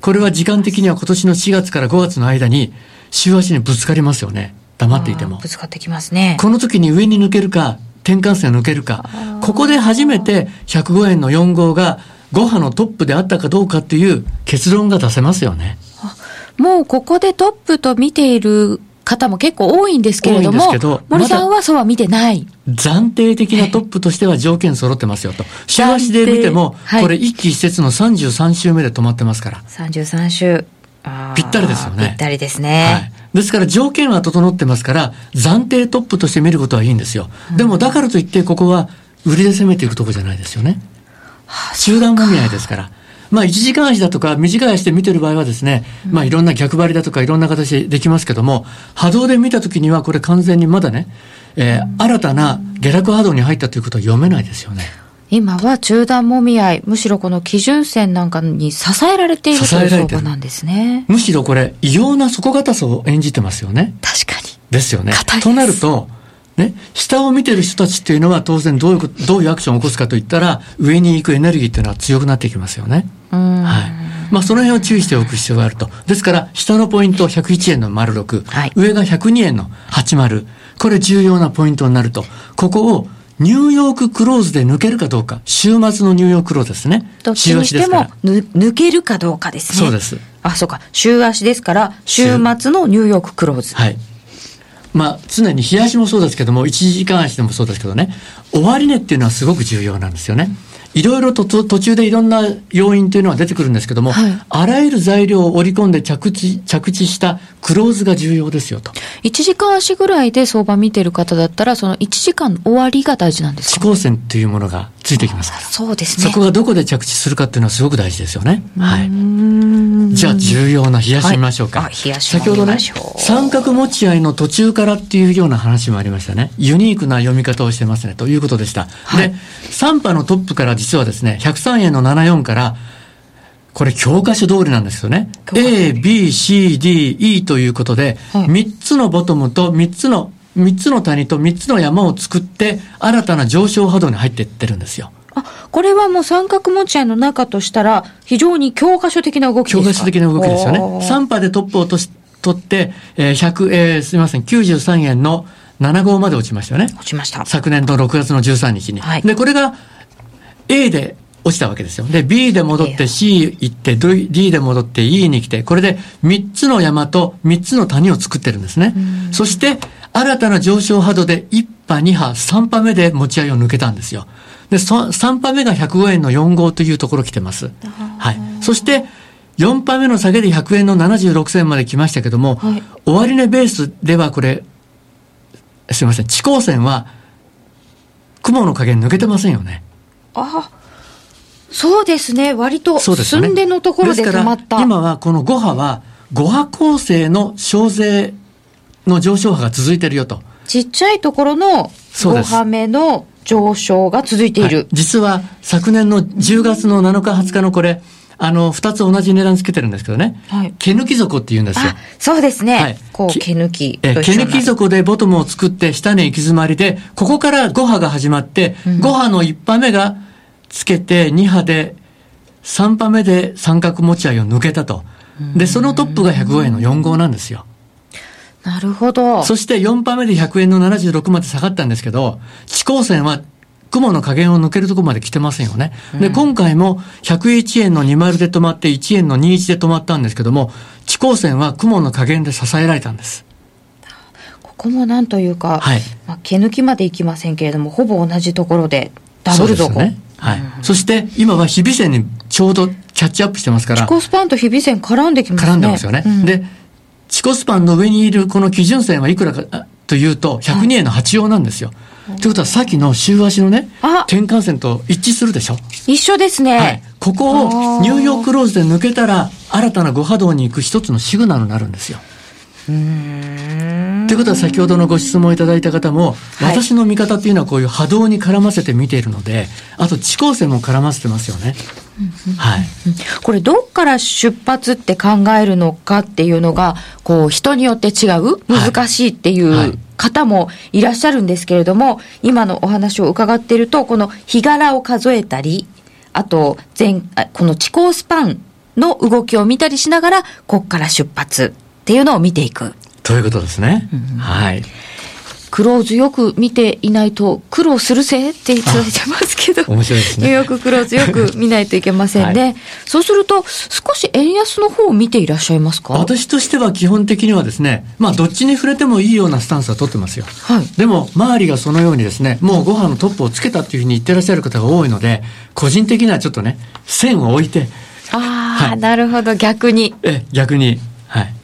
これは時間的には今年の4月から5月の間に、週足にぶつかりますよね。黙っていても。ぶつかってきますね。この時に上に抜けるか、転換線を抜けるか。ここで初めて105円の4号が5波のトップであったかどうかっていう結論が出せますよね。もうここでトップと見ている方も結構多いんですけれども、ど森さんはそうは見てない。暫定的なトップとしては条件揃ってますよと。週足で見ても、これ一期一節の33週目で止まってますから。33週。ぴったりですよね。ぴったりですね。はい。ですから条件は整ってますから、暫定トップとして見ることはいいんですよ。でもだからといってここは売りで攻めていくとこじゃないですよね。集団もみ合いですから。まあ、1時間足だとか短い足で見てる場合はですね、まあ、いろんな逆張りだとかいろんな形でできますけども、波動で見たときにはこれ完全にまだね、えー、新たな下落波動に入ったということは読めないですよね。今は中断もみ合い、むしろこの基準線なんかに支えられているという相場なんですね。むしろこれ、異様な底堅さを演じてますよね。確かに。ですよね。となると、ね、下を見てる人たちっていうのは当然どういう、どういうアクションを起こすかといったら、上に行くエネルギーっていうのは強くなってきますよね。はい。まあ、その辺を注意しておく必要があると。ですから、下のポイント101円の丸6、はい、上が102円の80。これ重要なポイントになると。ここをニューヨーククローズで抜けるかどうか。週末のニューヨーククローズですね。どっちにしても抜けるかどうかですね。そうです。あ、そうか。週足ですから、週末のニューヨーククローズ。はい。まあ、常に日足もそうですけども、1時間足でもそうですけどね、終値っていうのはすごく重要なんですよね。いろいろと途中でいろんな要因というのは出てくるんですけども、はい、あらゆる材料を織り込んで着地、着地したクローズが重要ですよと。1時間足ぐらいで相場見てる方だったら、その1時間終わりが大事なんですか？地高線というものがついてきますから。そうですね。そこがどこで着地するかっていうのはすごく大事ですよね。はい。じゃあ重要な冷やし見ましょうか。はい、冷やし先ほどね、三角持ち合いの途中からっていうような話もありましたね。ユニークな読み方をしてますねということでした。はい、で、3波のトップから実はですね、103円の74から、これ教科書通りなんですよね。A, B, C, D, E ということで、はい、3つのボトムと3つの、3つの谷と3つの山を作って、新たな上昇波動に入っていってるんですよ。あ、これはもう三角持ち合いの中としたら、非常に教科書的な動きですか？教科書的な動きですよね。3波でトップをとし取って、えー、100、えー、すみません、93円の7号まで落ちましたよね。落ちました。昨年の6月の13日に。はい、で、これが A で落ちたわけですよ。で、B で戻って C 行って、D で戻って E に来て、これで3つの山と3つの谷を作ってるんですね。そして、新たな上昇波動で1波、2波、3波目で持ち合いを抜けたんですよ。で、3波目が105円の4号というところ来てます。はい。そして、4波目の下げで100円の76銭まで来ましたけども、はい、終値ベースではこれ、すいません、地高線は、雲の加減抜けてませんよね。ああ。そうですね。割と寸でのところで止まった。今はこの5波は、5波構成の小勢の上昇波が続いてるよと。ちっちゃいところの5波目の上昇が続いている。はい、実は昨年の10月の7日20日のこれ、あの、二つ同じ値段つけてるんですけどね。はい。毛抜き底って言うんですよ。そうですね。はい。こう、毛抜き。え、毛抜き底でボトムを作って、下に行き詰まりで、ここから5波が始まって、うん、5波の1波目がつけて2波で3波目で三角持ち合いを抜けたと。で、そのトップが105円の4号なんですよ。なるほど。そして4波目で100円の76まで下がったんですけど、地高線は雲の加減を抜けるところまで来てませんよね。で、今回も101円の20で止まって1円の21で止まったんですけども、地高線は雲の加減で支えられたんです。ここもなんというか、はい、まあ、毛抜きまでいきませんけれども、ほぼ同じところでダブル底。ね、はい、うん、そして今は日比線にちょうどキャッチアップしてますから。チコスパンと日比線絡んできますね。絡んでますよね。うん、で、チコスパンの上にいるこの基準線はいくらかというと、102円の8用なんですよ。と、はい、いうことはさっきの週足のね、転換線と一致するでしょ？一緒ですね。はい。ここをニューヨークローズで抜けたら、新たな誤波動に行く一つのシグナルになるんですよ。ということは先ほどのご質問いただいた方も、はい、私の見方っていうのはこういう波動に絡ませて見ているので、あと地高線も絡ませてますよね。はい。これどっから出発って考えるのかっていうのが、こう人によって違う難しいっていう方もいらっしゃるんですけれども、今のお話を伺っていると、この日柄を数えたり、あと全、この地高スパンの動きを見たりしながら、ここから出発っていうのを見ていく。ということですね。うん、はい。クローズよく見ていないと苦労するぜっていただいてますけど、面白いですね。ニューヨーククローズよく見ないといけませんね。はい、そうすると、少し円安の方を見ていらっしゃいますか？私としては基本的にはですね、まあ、どっちに触れてもいいようなスタンスは取ってますよ。はい。でも、周りがそのようにですね、もうご飯のトップをつけたっていうふうに言ってらっしゃる方が多いので、個人的にはちょっとね、線を置いて、ああ、はい、なるほど、逆に。え、逆に。はい。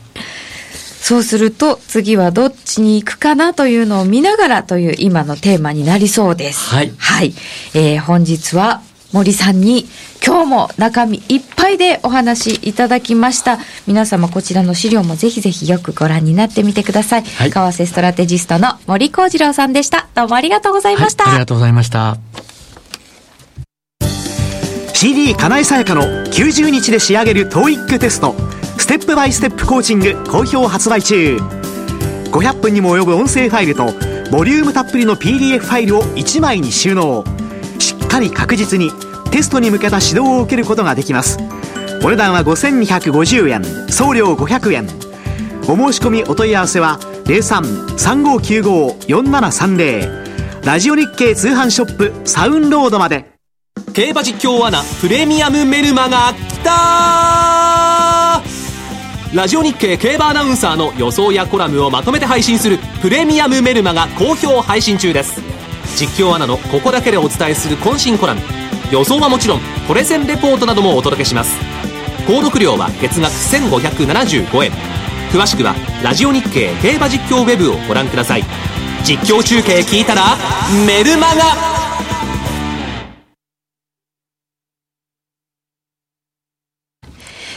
そうすると、次はどっちに行くかなというのを見ながらという今のテーマになりそうです。はい。はい。えー、本日は森さんに今日も中身いっぱいでお話いただきました。皆様こちらの資料もぜひぜひよくご覧になってみてください。はい、為替ストラテジストの森幸次郎さんでした。どうもありがとうございました。はい、ありがとうございました。CD 金井さやかの90日で仕上げる TOEIC テストステップバイステップコーチング好評発売中。500分にも及ぶ音声ファイルとボリュームたっぷりの PDF ファイルを1枚に収納。しっかり確実にテストに向けた指導を受けることができます。お値段は5250円。送料500円。お申し込みお問い合わせは03-3595-4730ラジオ日経通販ショップサウンロードまで。競馬実況アナプレミアムメルマが来たラジオ日経競馬アナウンサーの予想やコラムをまとめて配信するプレミアムメルマが好評配信中です。実況アナのここだけでお伝えする渾身コラム。予想はもちろんプレゼンレポートなどもお届けします。購読料は月額1575円。詳しくはラジオ日経競馬実況ウェブをご覧ください。実況中継聞いたらメルマガ。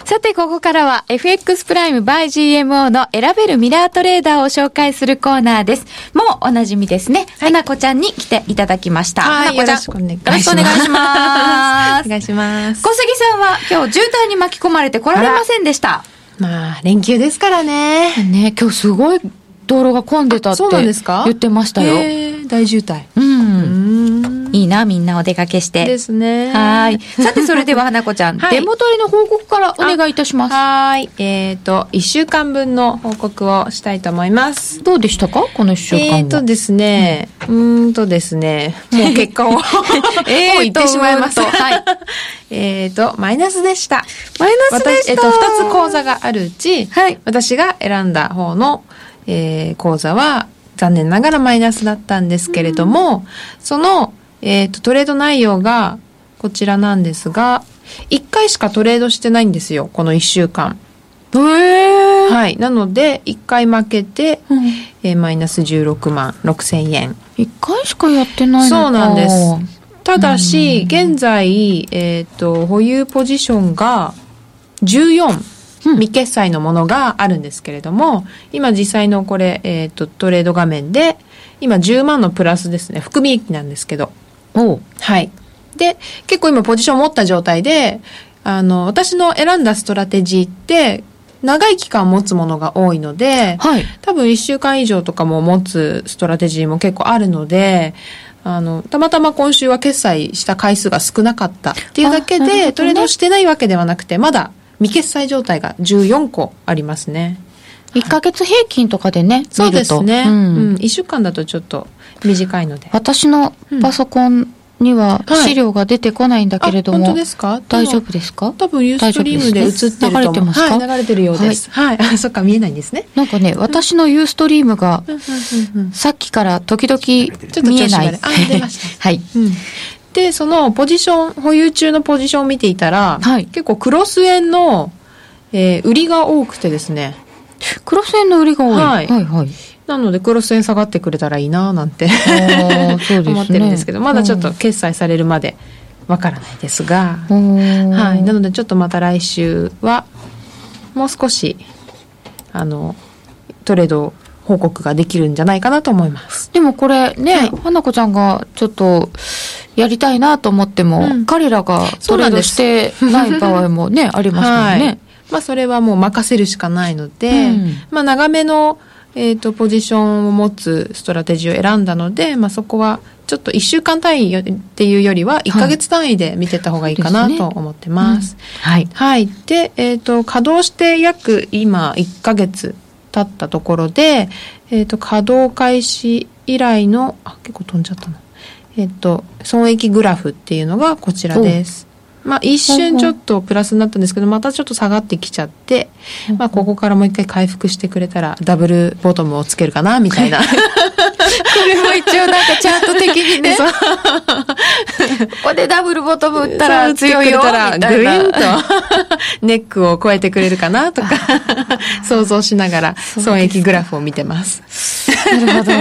さて、ここからは FX プライム by GMO の選べるミラートレーダーを紹介するコーナーです。もうおなじみですね。花子ちゃんに来ていただきました。はい、よろしくお願いします。よろしくお願いします。お願いします。小杉さんは今日渋滞に巻き込まれて来られませんでした。まあ、連休ですからね。ね、今日すごい道路が混んでたって言ってましたよ。大渋滞。うん。いいな、みんなお出かけして。ですね。はい。さて、それでは、花子ちゃん、はい、デモトレの報告からお願いいたします。はい。えっ、ー、と、1週間分の報告をしたいと思います。どうでしたか？この1週間えっ、ー、とですね、うん、うんとですね、もう結果を えー言ってしまいます。はい。えっと、マイナスでした。マイナスでした。えっ、ー、と、2つ講座があるうち、はい、私が選んだ方の、えー、講座は残念ながらマイナスだったんですけれども、うん、その、えっ、ー、と、トレード内容がこちらなんですが、1回しかトレードしてないんですよ、この1週間。へー。はい。なので、1回負けて、うん、えー、マイナス16万6千円。1回しかやってないのそうなんです。ただし、現在、えっ、ー、と、保有ポジションが14。未決済のものがあるんですけれども、今実際のこれ、えっ、ー、と、トレード画面で、今10万のプラスですね。含み益なんですけど。おはい。で、結構今ポジション持った状態で、あの、私の選んだストラテジーって、長い期間持つものが多いので、はい、多分1週間以上とかも持つストラテジーも結構あるので、あの、たまたま今週は決済した回数が少なかったっていうだけで、ね、トレードしてないわけではなくて、まだ未決済状態が14個ありますね。1か月平均とかでね、そうですね。うん、うん、1週間だとちょっと短いので。私のパソコンには資料が出てこないんだけれども、本当ですか？大丈夫ですか？多分ユーストリームで映ってると流れてますか、はい、流れてるようです。はい。はい、そっか、見えないんですね。なんかね、私のユーストリームが、さっきから時々見えない。あ、出ました。はい。うんで、そのポジション、保有中のポジションを見ていたら、はい、結構クロス円の、えー、売りが多くてですね。クロス円の売りが多い。はい。はいはい。なので、クロス円下がってくれたらいいななんて 思ってるんですけど、まだちょっと決済されるまでわからないですが、はい。なので、ちょっとまた来週は、もう少し、あの、トレード報告ができるんじゃないかなと思います。でもこれね、はい、花子ちゃんがちょっとやりたいなと思っても、うん、彼らがトレードしてない場合もね、ありますもんね。はい、まあそれはもう任せるしかないので、うん、まあ長めの、えっ、ー、と、ポジションを持つストラテジーを選んだので、まあそこはちょっと1週間単位っていうよりは1か月単位で見てた方がいいかなと思ってます。はい。はい。で、えっ、ー、と、稼働して約今1か月経ったところで、えっ、ー、と、稼働開始以来の、あ、結構飛んじゃったな。えっ、ー、と、損益グラフっていうのがこちらです。まあ、一瞬ちょっとプラスになったんですけど、またちょっと下がってきちゃって、まあ、ここからもう一回回復してくれたら、ダブルボトムをつけるかな、みたいな。これも一応なんかチャート的にね。ここでダブルボトム打ったら強いよ、みたいな。グインと、ネックを超えてくれるかな、とか、想像しながら、損益グラフを見てます。なるほど。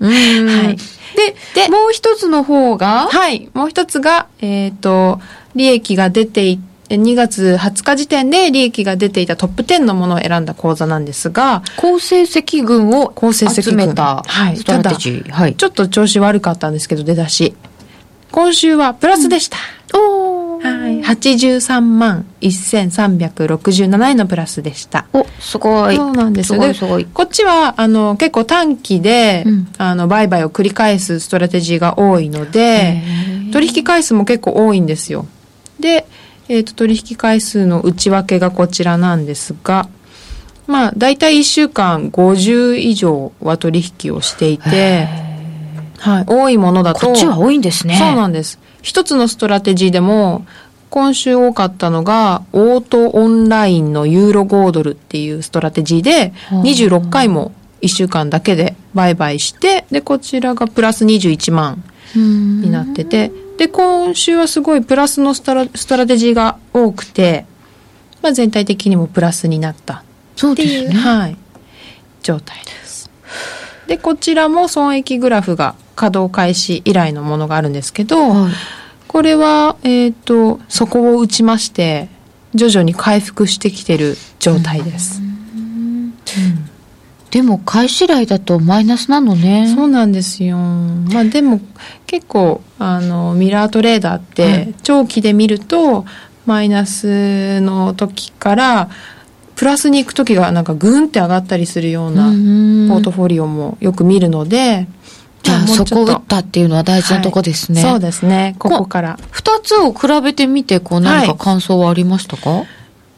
うん。はい。で、で、もう一つの方がはい。もう一つが、えっ、ー、と、利益が出てい2月20日時点で利益が出ていたトップ10のものを選んだ講座なんですが、好成績群を集めたストラテジー。はい、ちょっと調子悪かったんですけど、出だし。今週はプラスでした。うん、おはい。83万1367円のプラスでした。お、すごい。そうなんですよね。すごい。こっちは、あの、結構短期で、うん、あの、売買を繰り返すストラテジーが多いので、取引回数も結構多いんですよ。で、えーと、取引回数の内訳がこちらなんですが、まあ、大体1週間50以上は取引をしていて、はい、多いものだと。こっちは多いんですね。そうなんです。一つのストラテジーでも、今週多かったのが、オートオンラインのユーロ豪ドルっていうストラテジーで、26回も1週間だけで売買して、で、こちらがプラス21万になってて、で、今週はすごいプラスのストラストラテジーが多くて、まあ、全体的にもプラスになったっていう、ね、はい、状態です。で、こちらも損益グラフが稼働開始以来のものがあるんですけど、はい、これは、えっ、ー、と、そこを打ちまして、徐々に回復してきてる状態です。うん、でも買い次第だとマイナスなのね。そうなんですよ。まあでも結構あのミラートレーダーって長期で見ると、マイナスの時からプラスに行く時がなんかグンって上がったりするようなポートフォリオもよく見るので、じゃあそこ打ったっていうのは大事なとこですね、はい、そうですねここから。2つを比べてみてこう何か感想はありましたか、はい、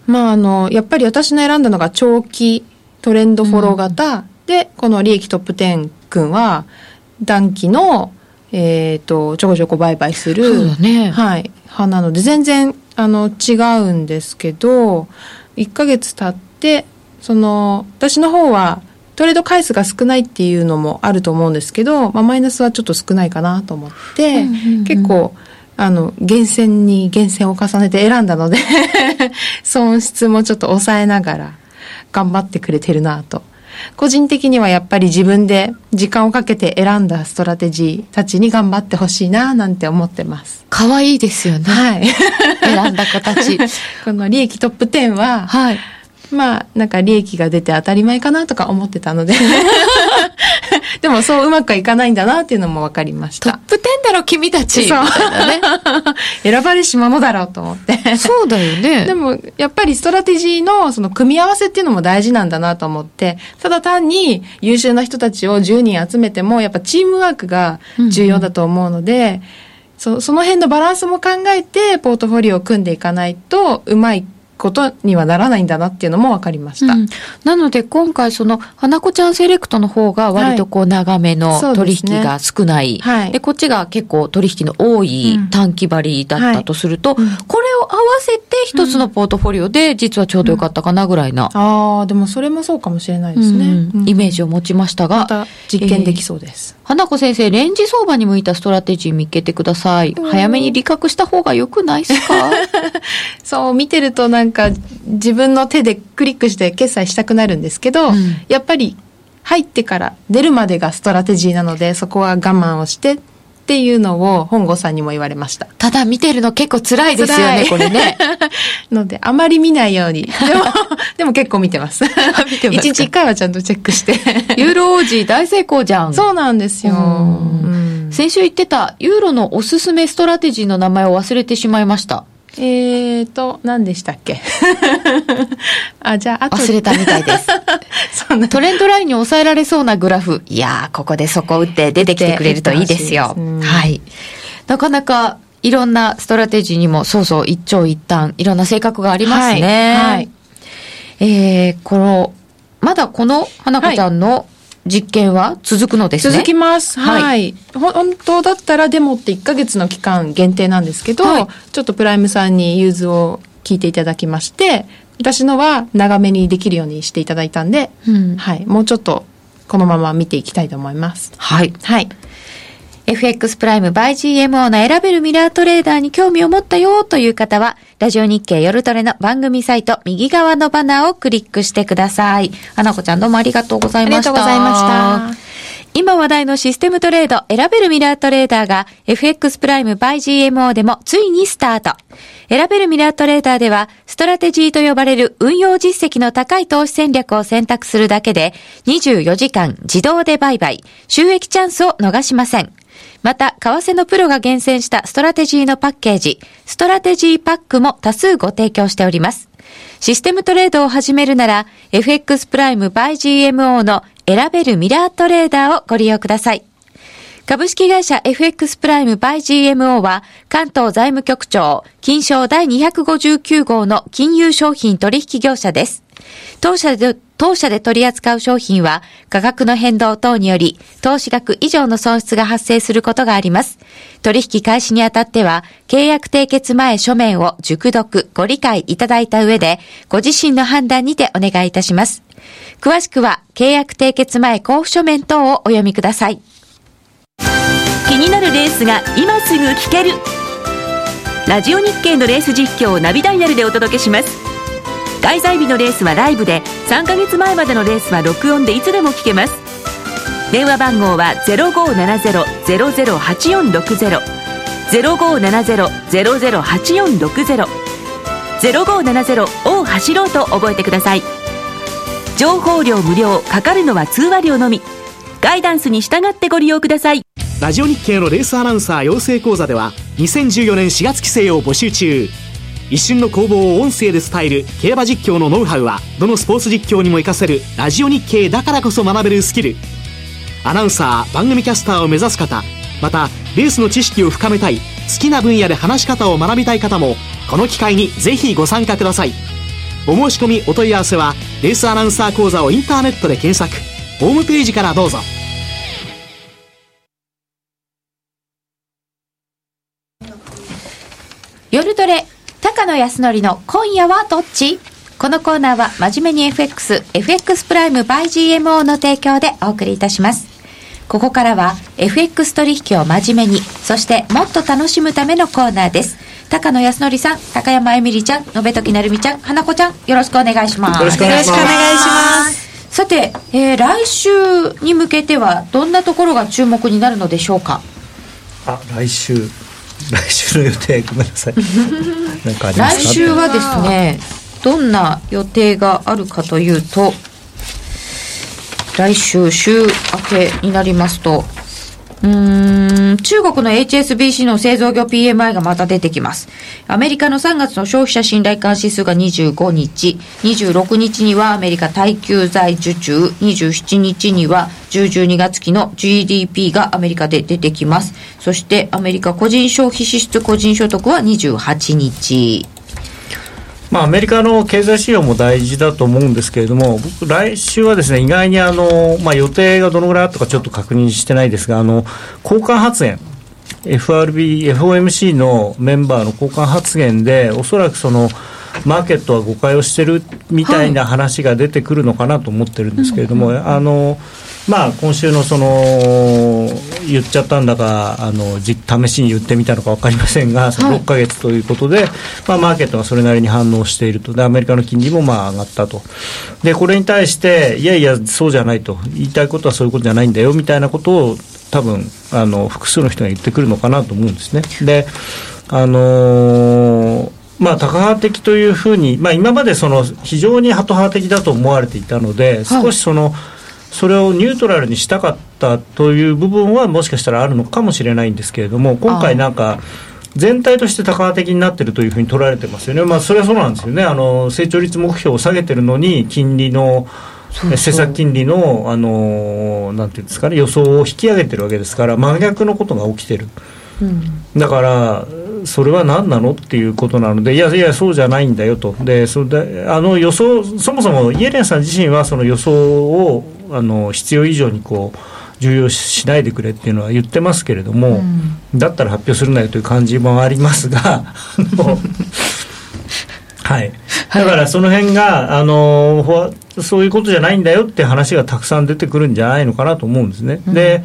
まああのやっぱり私の選んだのが長期トレンドフォロー型、うん、で、この利益トップ10君は、短期の、えっ、ー、と、ちょこちょこ売買する、ね、はい、派なので、全然、あの、違うんですけど、1ヶ月経って、その、私の方は、トレード回数が少ないっていうのもあると思うんですけど、まあ、マイナスはちょっと少ないかなと思って、うんうんうん、結構、あの、厳選に厳選を重ねて選んだので 損失もちょっと抑えながら、頑張ってくれてるなと。個人的にはやっぱり自分で時間をかけて選んだストラテジーたちに頑張ってほしいななんて思ってます。可愛いですよね。はい。選んだ子たち。この利益トップ10は、はい。まあ、なんか利益が出て当たり前かなとか思ってたので でもそううまくはいかないんだなっていうのも分かりました。トップ10だろ、君たち。そう。ね、選ばれし者だろうと思って。そうだよね。でも、やっぱりストラテジーのその組み合わせっていうのも大事なんだなと思って、ただ単に優秀な人たちを10人集めても、やっぱチームワークが重要だと思うので、うんうんそその辺のバランスも考えてポートフォリオを組んでいかないとうまいことにはならないんだなっていうのも分かりました。うん、なので今回その花子ちゃんセレクトの方が割とこう長めの取引が少ない。はい、で、こっちが結構取引の多い短期張りだったとすると、うんはい、これを合わせて一つのポートフォリオで実はちょうどよかったかなぐらいな。うん、ああ、でもそれもそうかもしれないですね。イメージを持ちましたが。また実験できそうです。えー、花子先生、レンジ相場に向いたストラテジー見つけてください。早めに利確した方がよくないですか？そう、見てるとなんか自分の手でクリックして決済したくなるんですけど、うん、やっぱり入ってから出るまでがストラテジーなのでそこは我慢をしてっていうのを本郷さんにも言われました。ただ見てるの結構辛いですよね、これね。ので、あまり見ないように。でも、でも結構見てます。見てます。一日一回はちゃんとチェックして。ユーロ王子大成功じゃん。そうなんですよ。先週言ってたユーロのおすすめストラテジーの名前を忘れてしまいました。えーと、何でしたっけ？あ、じゃあ、あと。忘れたみたいです。トレンドラインに抑えられそうなグラフ。いやー、ここでそこ打って出てきてくれるといいですよ。はい。なかなか、いろんなストラテジーにも、そうそう、一長一短、いろんな性格がありますね。はい。はい、えー、この、まだこの花子ちゃんの、はい実験は続くのですね。続きます。はい。はい、本当だったらデモって1ヶ月の期間限定なんですけど、はい、ちょっとプライムさんに融通を聞いていただきまして、私のは長めにできるようにしていただいたんで、うん、はい。もうちょっとこのまま見ていきたいと思います。はい。はい。FX プライム by GMO の選べるミラートレーダーに興味を持ったよという方は、ラジオ日経夜トレの番組サイト右側のバナーをクリックしてください。花子ちゃんどうもありがとうございました。ありがとうございました。今話題のシステムトレード選べるミラートレーダーが FX プライム by GMO でもついにスタート。選べるミラートレーダーではストラテジーと呼ばれる運用実績の高い投資戦略を選択するだけで24時間自動で売買、収益チャンスを逃しません。また、為替のプロが厳選したストラテジーのパッケージ、ストラテジーパックも多数ご提供しております。システムトレードを始めるなら、FX プライム by GMO の選べるミラートレーダーをご利用ください。株式会社 FX プライム by GMO は関東財務局長金商第259号の金融商品取引業者です。当社で、当社で取り扱う商品は価格の変動等により投資額以上の損失が発生することがあります。取引開始にあたっては契約締結前書面を熟読ご理解いただいた上でご自身の判断にてお願いいたします。詳しくは契約締結前交付書面等をお読みください。気になるレースが今すぐ聞ける。ラジオ日経のレース実況をナビダイヤルでお届けします。開催日のレースはライブで3ヶ月前までのレースは録音でいつでも聞けます。電話番号は0570-008460 0570-008460 0570を走ろうと覚えてください。情報量無料かかるのは通話料のみ。ガイダンスに従ってご利用ください。ラジオ日経のレースアナウンサー養成講座では2014年4月期生を募集中。一瞬の攻防を音声で伝える競馬実況のノウハウはどのスポーツ実況にも活かせるラジオ日経だからこそ学べるスキル。アナウンサー番組キャスターを目指す方またレースの知識を深めたい好きな分野で話し方を学びたい方もこの機会にぜひご参加ください。お申し込みお問い合わせはレースアナウンサー講座をインターネットで検索。ホームページからどうぞ。夜トレ。高野康則の今夜はどっち？このコーナーは真面目に FX、FX プライム by GMO の提供でお送りいたします。ここからは FX 取引を真面目に、そしてもっと楽しむためのコーナーです。高野康則さん、高山えみりちゃん、延時なるみちゃん、花子ちゃん、よろしくお願いします。よろしくお願いします。さて、えー、来週に向けてはどんなところが注目になるのでしょうか？あ、来週。来週の予定ごめんなさい。来週はですねどんな予定があるかというと来週週明けになりますとうん中国の HSBC の製造業 PMI がまた出てきます。アメリカの3月の消費者信頼感指数が25日、26日にはアメリカ耐久財受注、27日には10、12月期の GDP がアメリカで出てきます。そしてアメリカ個人消費支出個人所得は28日。まあ、アメリカの経済指標も大事だと思うんですけれども、僕、来週はですね、意外にあの、まあ、予定がどのぐらいあったかちょっと確認してないですが、あの、交換発言、FRB、FOMC のメンバーの交換発言で、おそらくその、マーケットは誤解をしてるみたいな話が出てくるのかなと思ってるんですけれども、はい、あの、まあ、今週のその言っちゃったんだかあの試しに言ってみたのか分かりませんが、その6か月ということで、まあ、マーケットがそれなりに反応していると。でアメリカの金利もまあ上がったと。でこれに対していやいやそうじゃないと。言いたいことはそういうことじゃないんだよ。みたいなことを多分あの複数の人が言ってくるのかなと思うんですね。であのーまあ、タカ派的というふうに、まあ、今までその非常にハト派的だと思われていたので、少しその、はいそれをニュートラルにしたかったという部分はもしかしたらあるのかもしれないんですけれども今回なんか全体として高派的になっているというふうに取られてますよね、まあ、それはそうなんですよね。あの成長率目標を下げてるのに金利の政策金利のあのなんていうんですかね予想を引き上げてるわけですから真逆のことが起きてる、うん、だからそれは何なのっていうことなのでいやいやそうじゃないんだよと。でそれであの予想そもそもイエレンさん自身はその予想をあの必要以上にこう重要しないでくれっていうのは言ってますけれども、うん、だったら発表するなよという感じもありますが はい、だからその辺が、あのそういうことじゃないんだよって話がたくさん出てくるんじゃないのかなと思うんですね。うん、で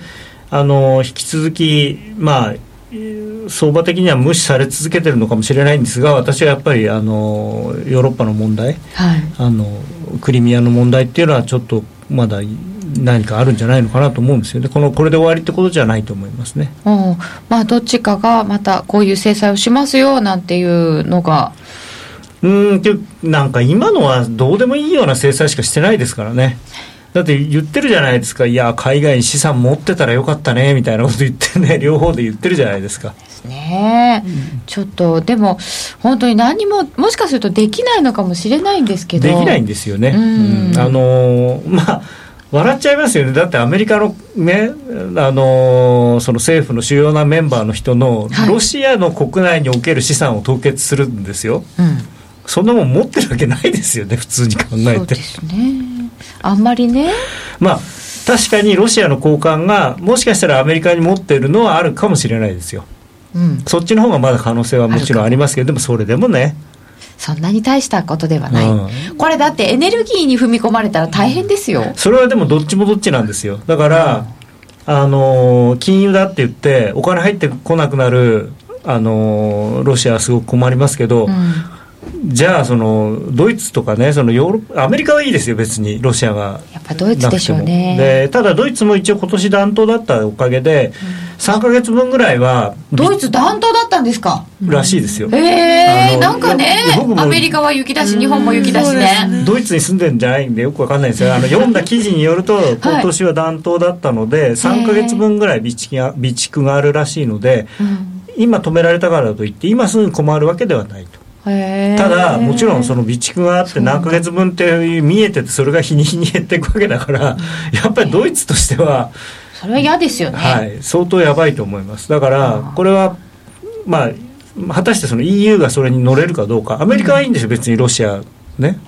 あの引き続き、まあ、相場的には無視され続けてるのかもしれないんですが私はやっぱりあのヨーロッパの問題、はい、あのクリミアの問題っていうのはちょっとまだ何かあるんじゃないのかなと思うんですよねこのこれで終わりってことじゃないと思いますね。うん、まあどっちかがまたこういう制裁をしますよなんていうのがうんなんか今のはどうでもいいような制裁しかしてないですからね。だって言ってるじゃないですか、いや、海外に資産持ってたらよかったねみたいなこと言ってね、両方で言ってるじゃないですか。ですね、うん、ちょっと、でも、本当に何も、もしかするとできないのかもしれないんですけど。できないんですよね。うん、あのまあ笑っちゃいますよね、だってアメリカの,、ねあのその政府の主要なメンバーの人の、ロシアの国内における資産を凍結するんですよ、うん、そんなもん持ってるわけないですよね、普通に考えて。そうですね。あんまりね。まあ確かにロシアの高官がもしかしたらアメリカに持っているのはあるかもしれないですよ。うん、そっちの方がまだ可能性はもちろんありますけどでもそれでもね。そんなに大したことではない、うん、これだってエネルギーに踏み込まれたら大変ですよ。それはでもどっちもどっちなんですよ。だから、うん、あの金融だって言ってお金入ってこなくなるあのロシアはすごく困りますけど、うんじゃあそのドイツとかねそのヨーロッアメリカはいいですよ別にロシアが。やっぱドイツでしょうね。でただドイツも一応今年暖冬だったおかげで、うん、3か月分ぐらいはドイツ暖冬だったんですか？らしいですよ、へえなんかねアメリカは雪だし日本も雪だしね。ドイツに住んでるんじゃないんでよくわかんないんですよ。あの読ん。だ記事によると今年は暖冬だったので、はい、3か月分ぐらい備蓄が備蓄があるらしいので、うん、今止められたからといって今すぐ困るわけではない。とただもちろんその備蓄があって何ヶ月分って見えててそれが日に日に減っていくわけだから やっぱりドイツとしてはそれは嫌ですよね、はい、相当やばいと思います。だからこれはまあ果たしてその EU がそれに乗れるかどうか。アメリカはいいんですよ別にロシアね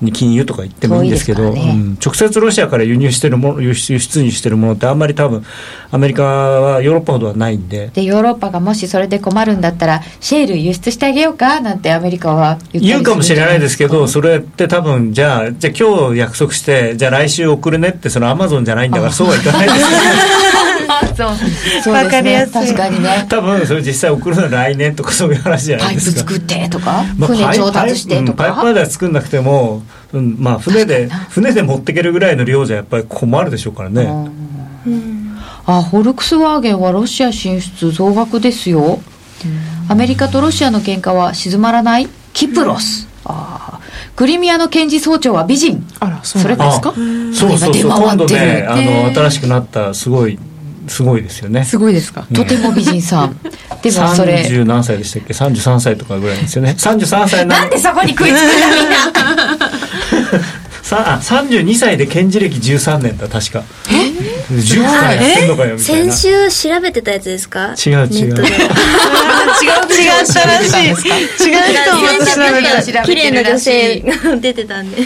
に禁輸とか言ってもいいんですけど、ね。うん、直接ロシアから輸入してるもの輸出入してるものってあんまり多分アメリカはヨーロッパほどはないんで。でヨーロッパがもしそれで困るんだったらシェール輸出してあげようかなんてアメリカは言うかもしれないですけどそれって多分じゃあじゃあ今日約束してじゃあ来週送るねってそのアマゾンじゃないんだからそうはいかないですよねそうわ、ね、かりやすい。確かにね。多分それ実際送るのは来年とかそういう話じゃないですか。パイプ作ってとか、まあ、船調達してとか？パイプまでは作んなくてもうん、まあ船で船で持っていけるぐらいの量じゃやっぱり困るでしょうからね。あフォルクスワーゲンはロシア進出増額ですよ。アメリカとロシアの喧嘩は静まらない？キプロス。あクリミアの検事総長は美人。あら、それですか？そうそうそう、今度ね、あの、新しくなったすごいすごいですよね。すごいですか、とても美人さん。でもそれ。30何歳でしたっけ？33歳とかぐらいですよね。33歳なんでそこに食いつくんだみんな。さあ32歳で検事歴13年だ確か。え？10歳やってんのかよみたいな。先週調べてたやつですか？違う 違う。違う違ったらしい。違う人も調べた綺麗な女性。が 出てたんで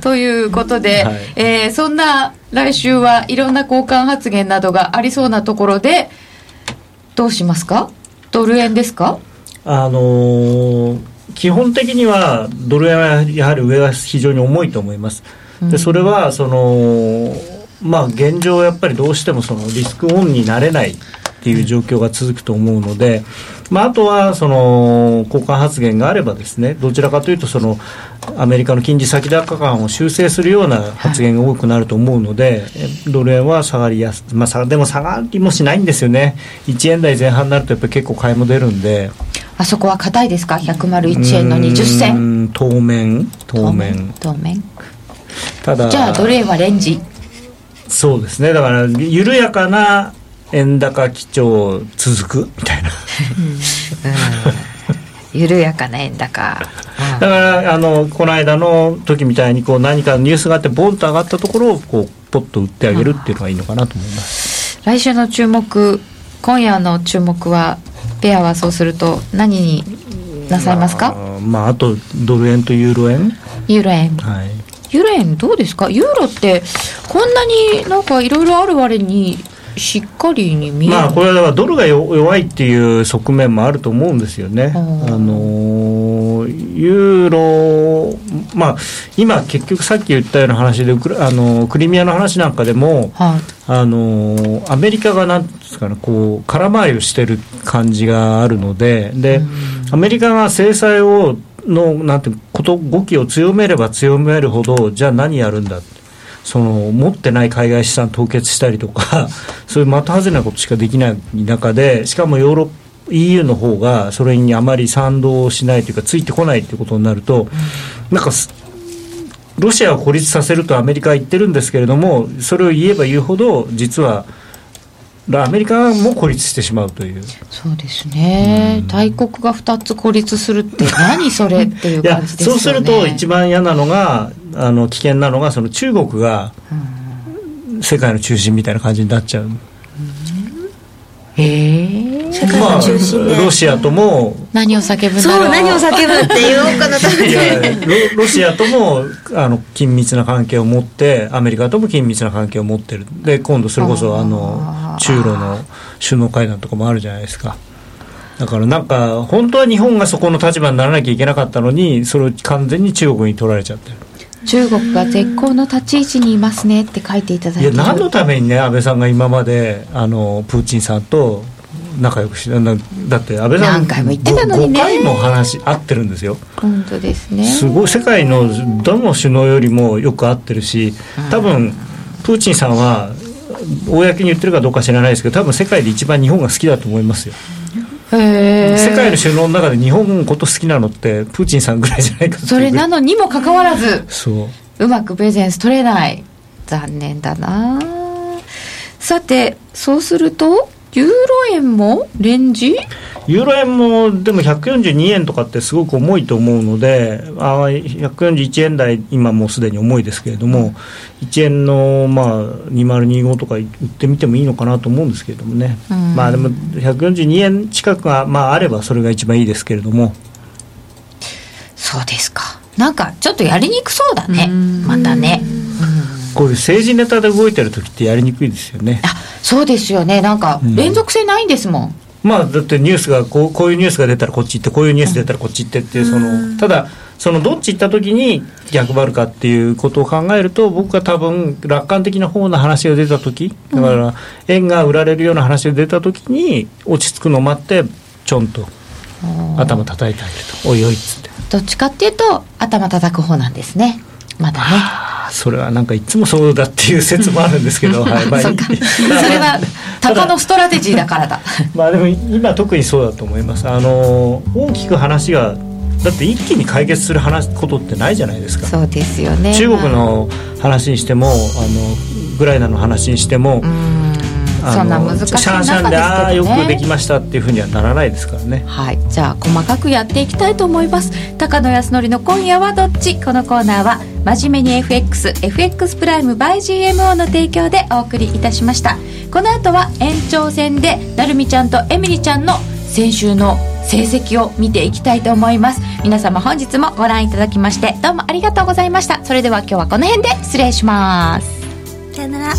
ということで、はい、えー、そんな来週はいろんな交換発言などがありそうなところでどうしますか？ドル円ですか？あのー、基本的にはドル円はやはり上は非常に重いと思います。でそれはそのまあ現状やっぱりどうしてもそのリスクオンになれないっていう状況が続くと思うので、まあ、あとはその交換発言があればですねどちらかというとそのアメリカの金利先高感を修正するような発言が多くなると思うので、ドル円は下がりやす、まあ、でも下がりもしないんですよね。1円台前半になるとやっぱり結構買いも出るんで。あそこは硬いですか？101円の20銭。当面。当面当面。ただじゃあドル円はレンジ。そうですね。だから緩やかな円高基調続く？みたいな、緩やかな円高、だからあのこの間の時みたいにこう何かニュースがあってボンと上がったところをこうポッと売ってあげるっていうのがいいのかなと思います。来週の注目今夜の注目はペアはそうすると何になさいますか、まあ、まあ、あとドル円とユーロ円？ユーロ円。はい。ユーロ円どうですか？ユーロってこんなになんかいろいろある割にしっかりに見える。まあこれはドルが弱いっていう側面もあると思うんですよね。あのユーロまあ今結局さっき言ったような話であのクリミアの話なんかでも、はい、あのアメリカがなんですかねこう空回りをしてる感じがあるのででアメリカが制裁をのなんてこと動きを強めれば強めるほどじゃあ何やるんだその持ってない海外資産凍結したりとか そういう的外れなことしかできない中でしかもヨーロッパ EU の方がそれにあまり賛同しないというかついてこないということになると、なんかロシアを孤立させるとアメリカは言ってるんですけれどもそれを言えば言うほど実はアメリカも孤立してしまうという。そうですね、うん、大国が2つ孤立するって何それっていう感じですよね。そうすると一番嫌なのがあの危険なのがその中国が世界の中心みたいな感じになっちゃう、うん、えー、世界の中心で、まあ、ロシアとも何を叫ぶんだそう何を叫ぶって言おうかなと思ってロシアともあの緊密な関係を持ってアメリカとも緊密な関係を持ってる。で今度それこそあの中ロの首脳会談とかもあるじゃないですか。だからなんか本当は日本がそこの立場にならなきゃいけなかったのにそれを完全に中国に取られちゃってる中国が絶好の立ち位置にいますねって書いていただいていや何のためにね安倍さんが今まであのプーチンさんと仲良くしだって安倍さん何回も言ってたのにね。5回も話合ってるんですよ。本当ですね。すごい世界のどの首脳よりもよく合ってるし多分プーチンさんは公に言ってるかどうか知らないですけど多分世界で一番日本が好きだと思いますよ世界の首脳の中で日本のこと好きなのってプーチンさんぐらいじゃないかそれなのにもかかわらずそう。うまくプゼンス取れない。残念だな。さてそうするとユーロ円もレンジ？ユーロ円もでも142円とかってすごく重いと思うのであ141円台今もうすでに重いですけれども1円のまあ2025とか売ってみてもいいのかなと思うんですけれどもね、うん、まあでも142円近くがまああればそれが一番いいですけれども。そうですか。なんかちょっとやりにくそうだね。またね、こういう政治ネタで動いてる時ってやりにくいですよね。あそうですよね。なんか連続性ないんですもん、まあ、だってニュースがこうこういうニュースが出たらこっち行ってこういうニュース出たらこっち行ってってそのただそのどっち行った時に逆張るかっていうことを考えると僕は多分楽観的な方の話が出た時だから円が売られるような話が出た時に落ち着くのを待ってちょんと頭叩いてあげると。おいおいっつって。どっちかっていうと頭叩く方なんですねまだね。それはなんかいつもそうだっていう説もあるんですけど、はい、まあ、そそれは鷹のストラテジーだからだ。まあでも今特にそうだと思います。あの大きく話がだって一気に解決する話ことってないじゃないですか。そうですよね。中国の話にしてもあのウクライナの話にしてもそんな難しいシャンシャンでああよくできましたっていうふうにはならないですからね。はい。じゃあ細かくやっていきたいと思います。高野康則の今夜はどっち？このコーナーは真面目に FXFX プライム by GMO の提供でお送りいたしました。この後は延長戦でなるみちゃんとエミリちゃんの先週の成績を見ていきたいと思います。皆様本日もご覧いただきましてどうもありがとうございました。それでは今日はこの辺で失礼します。さよなら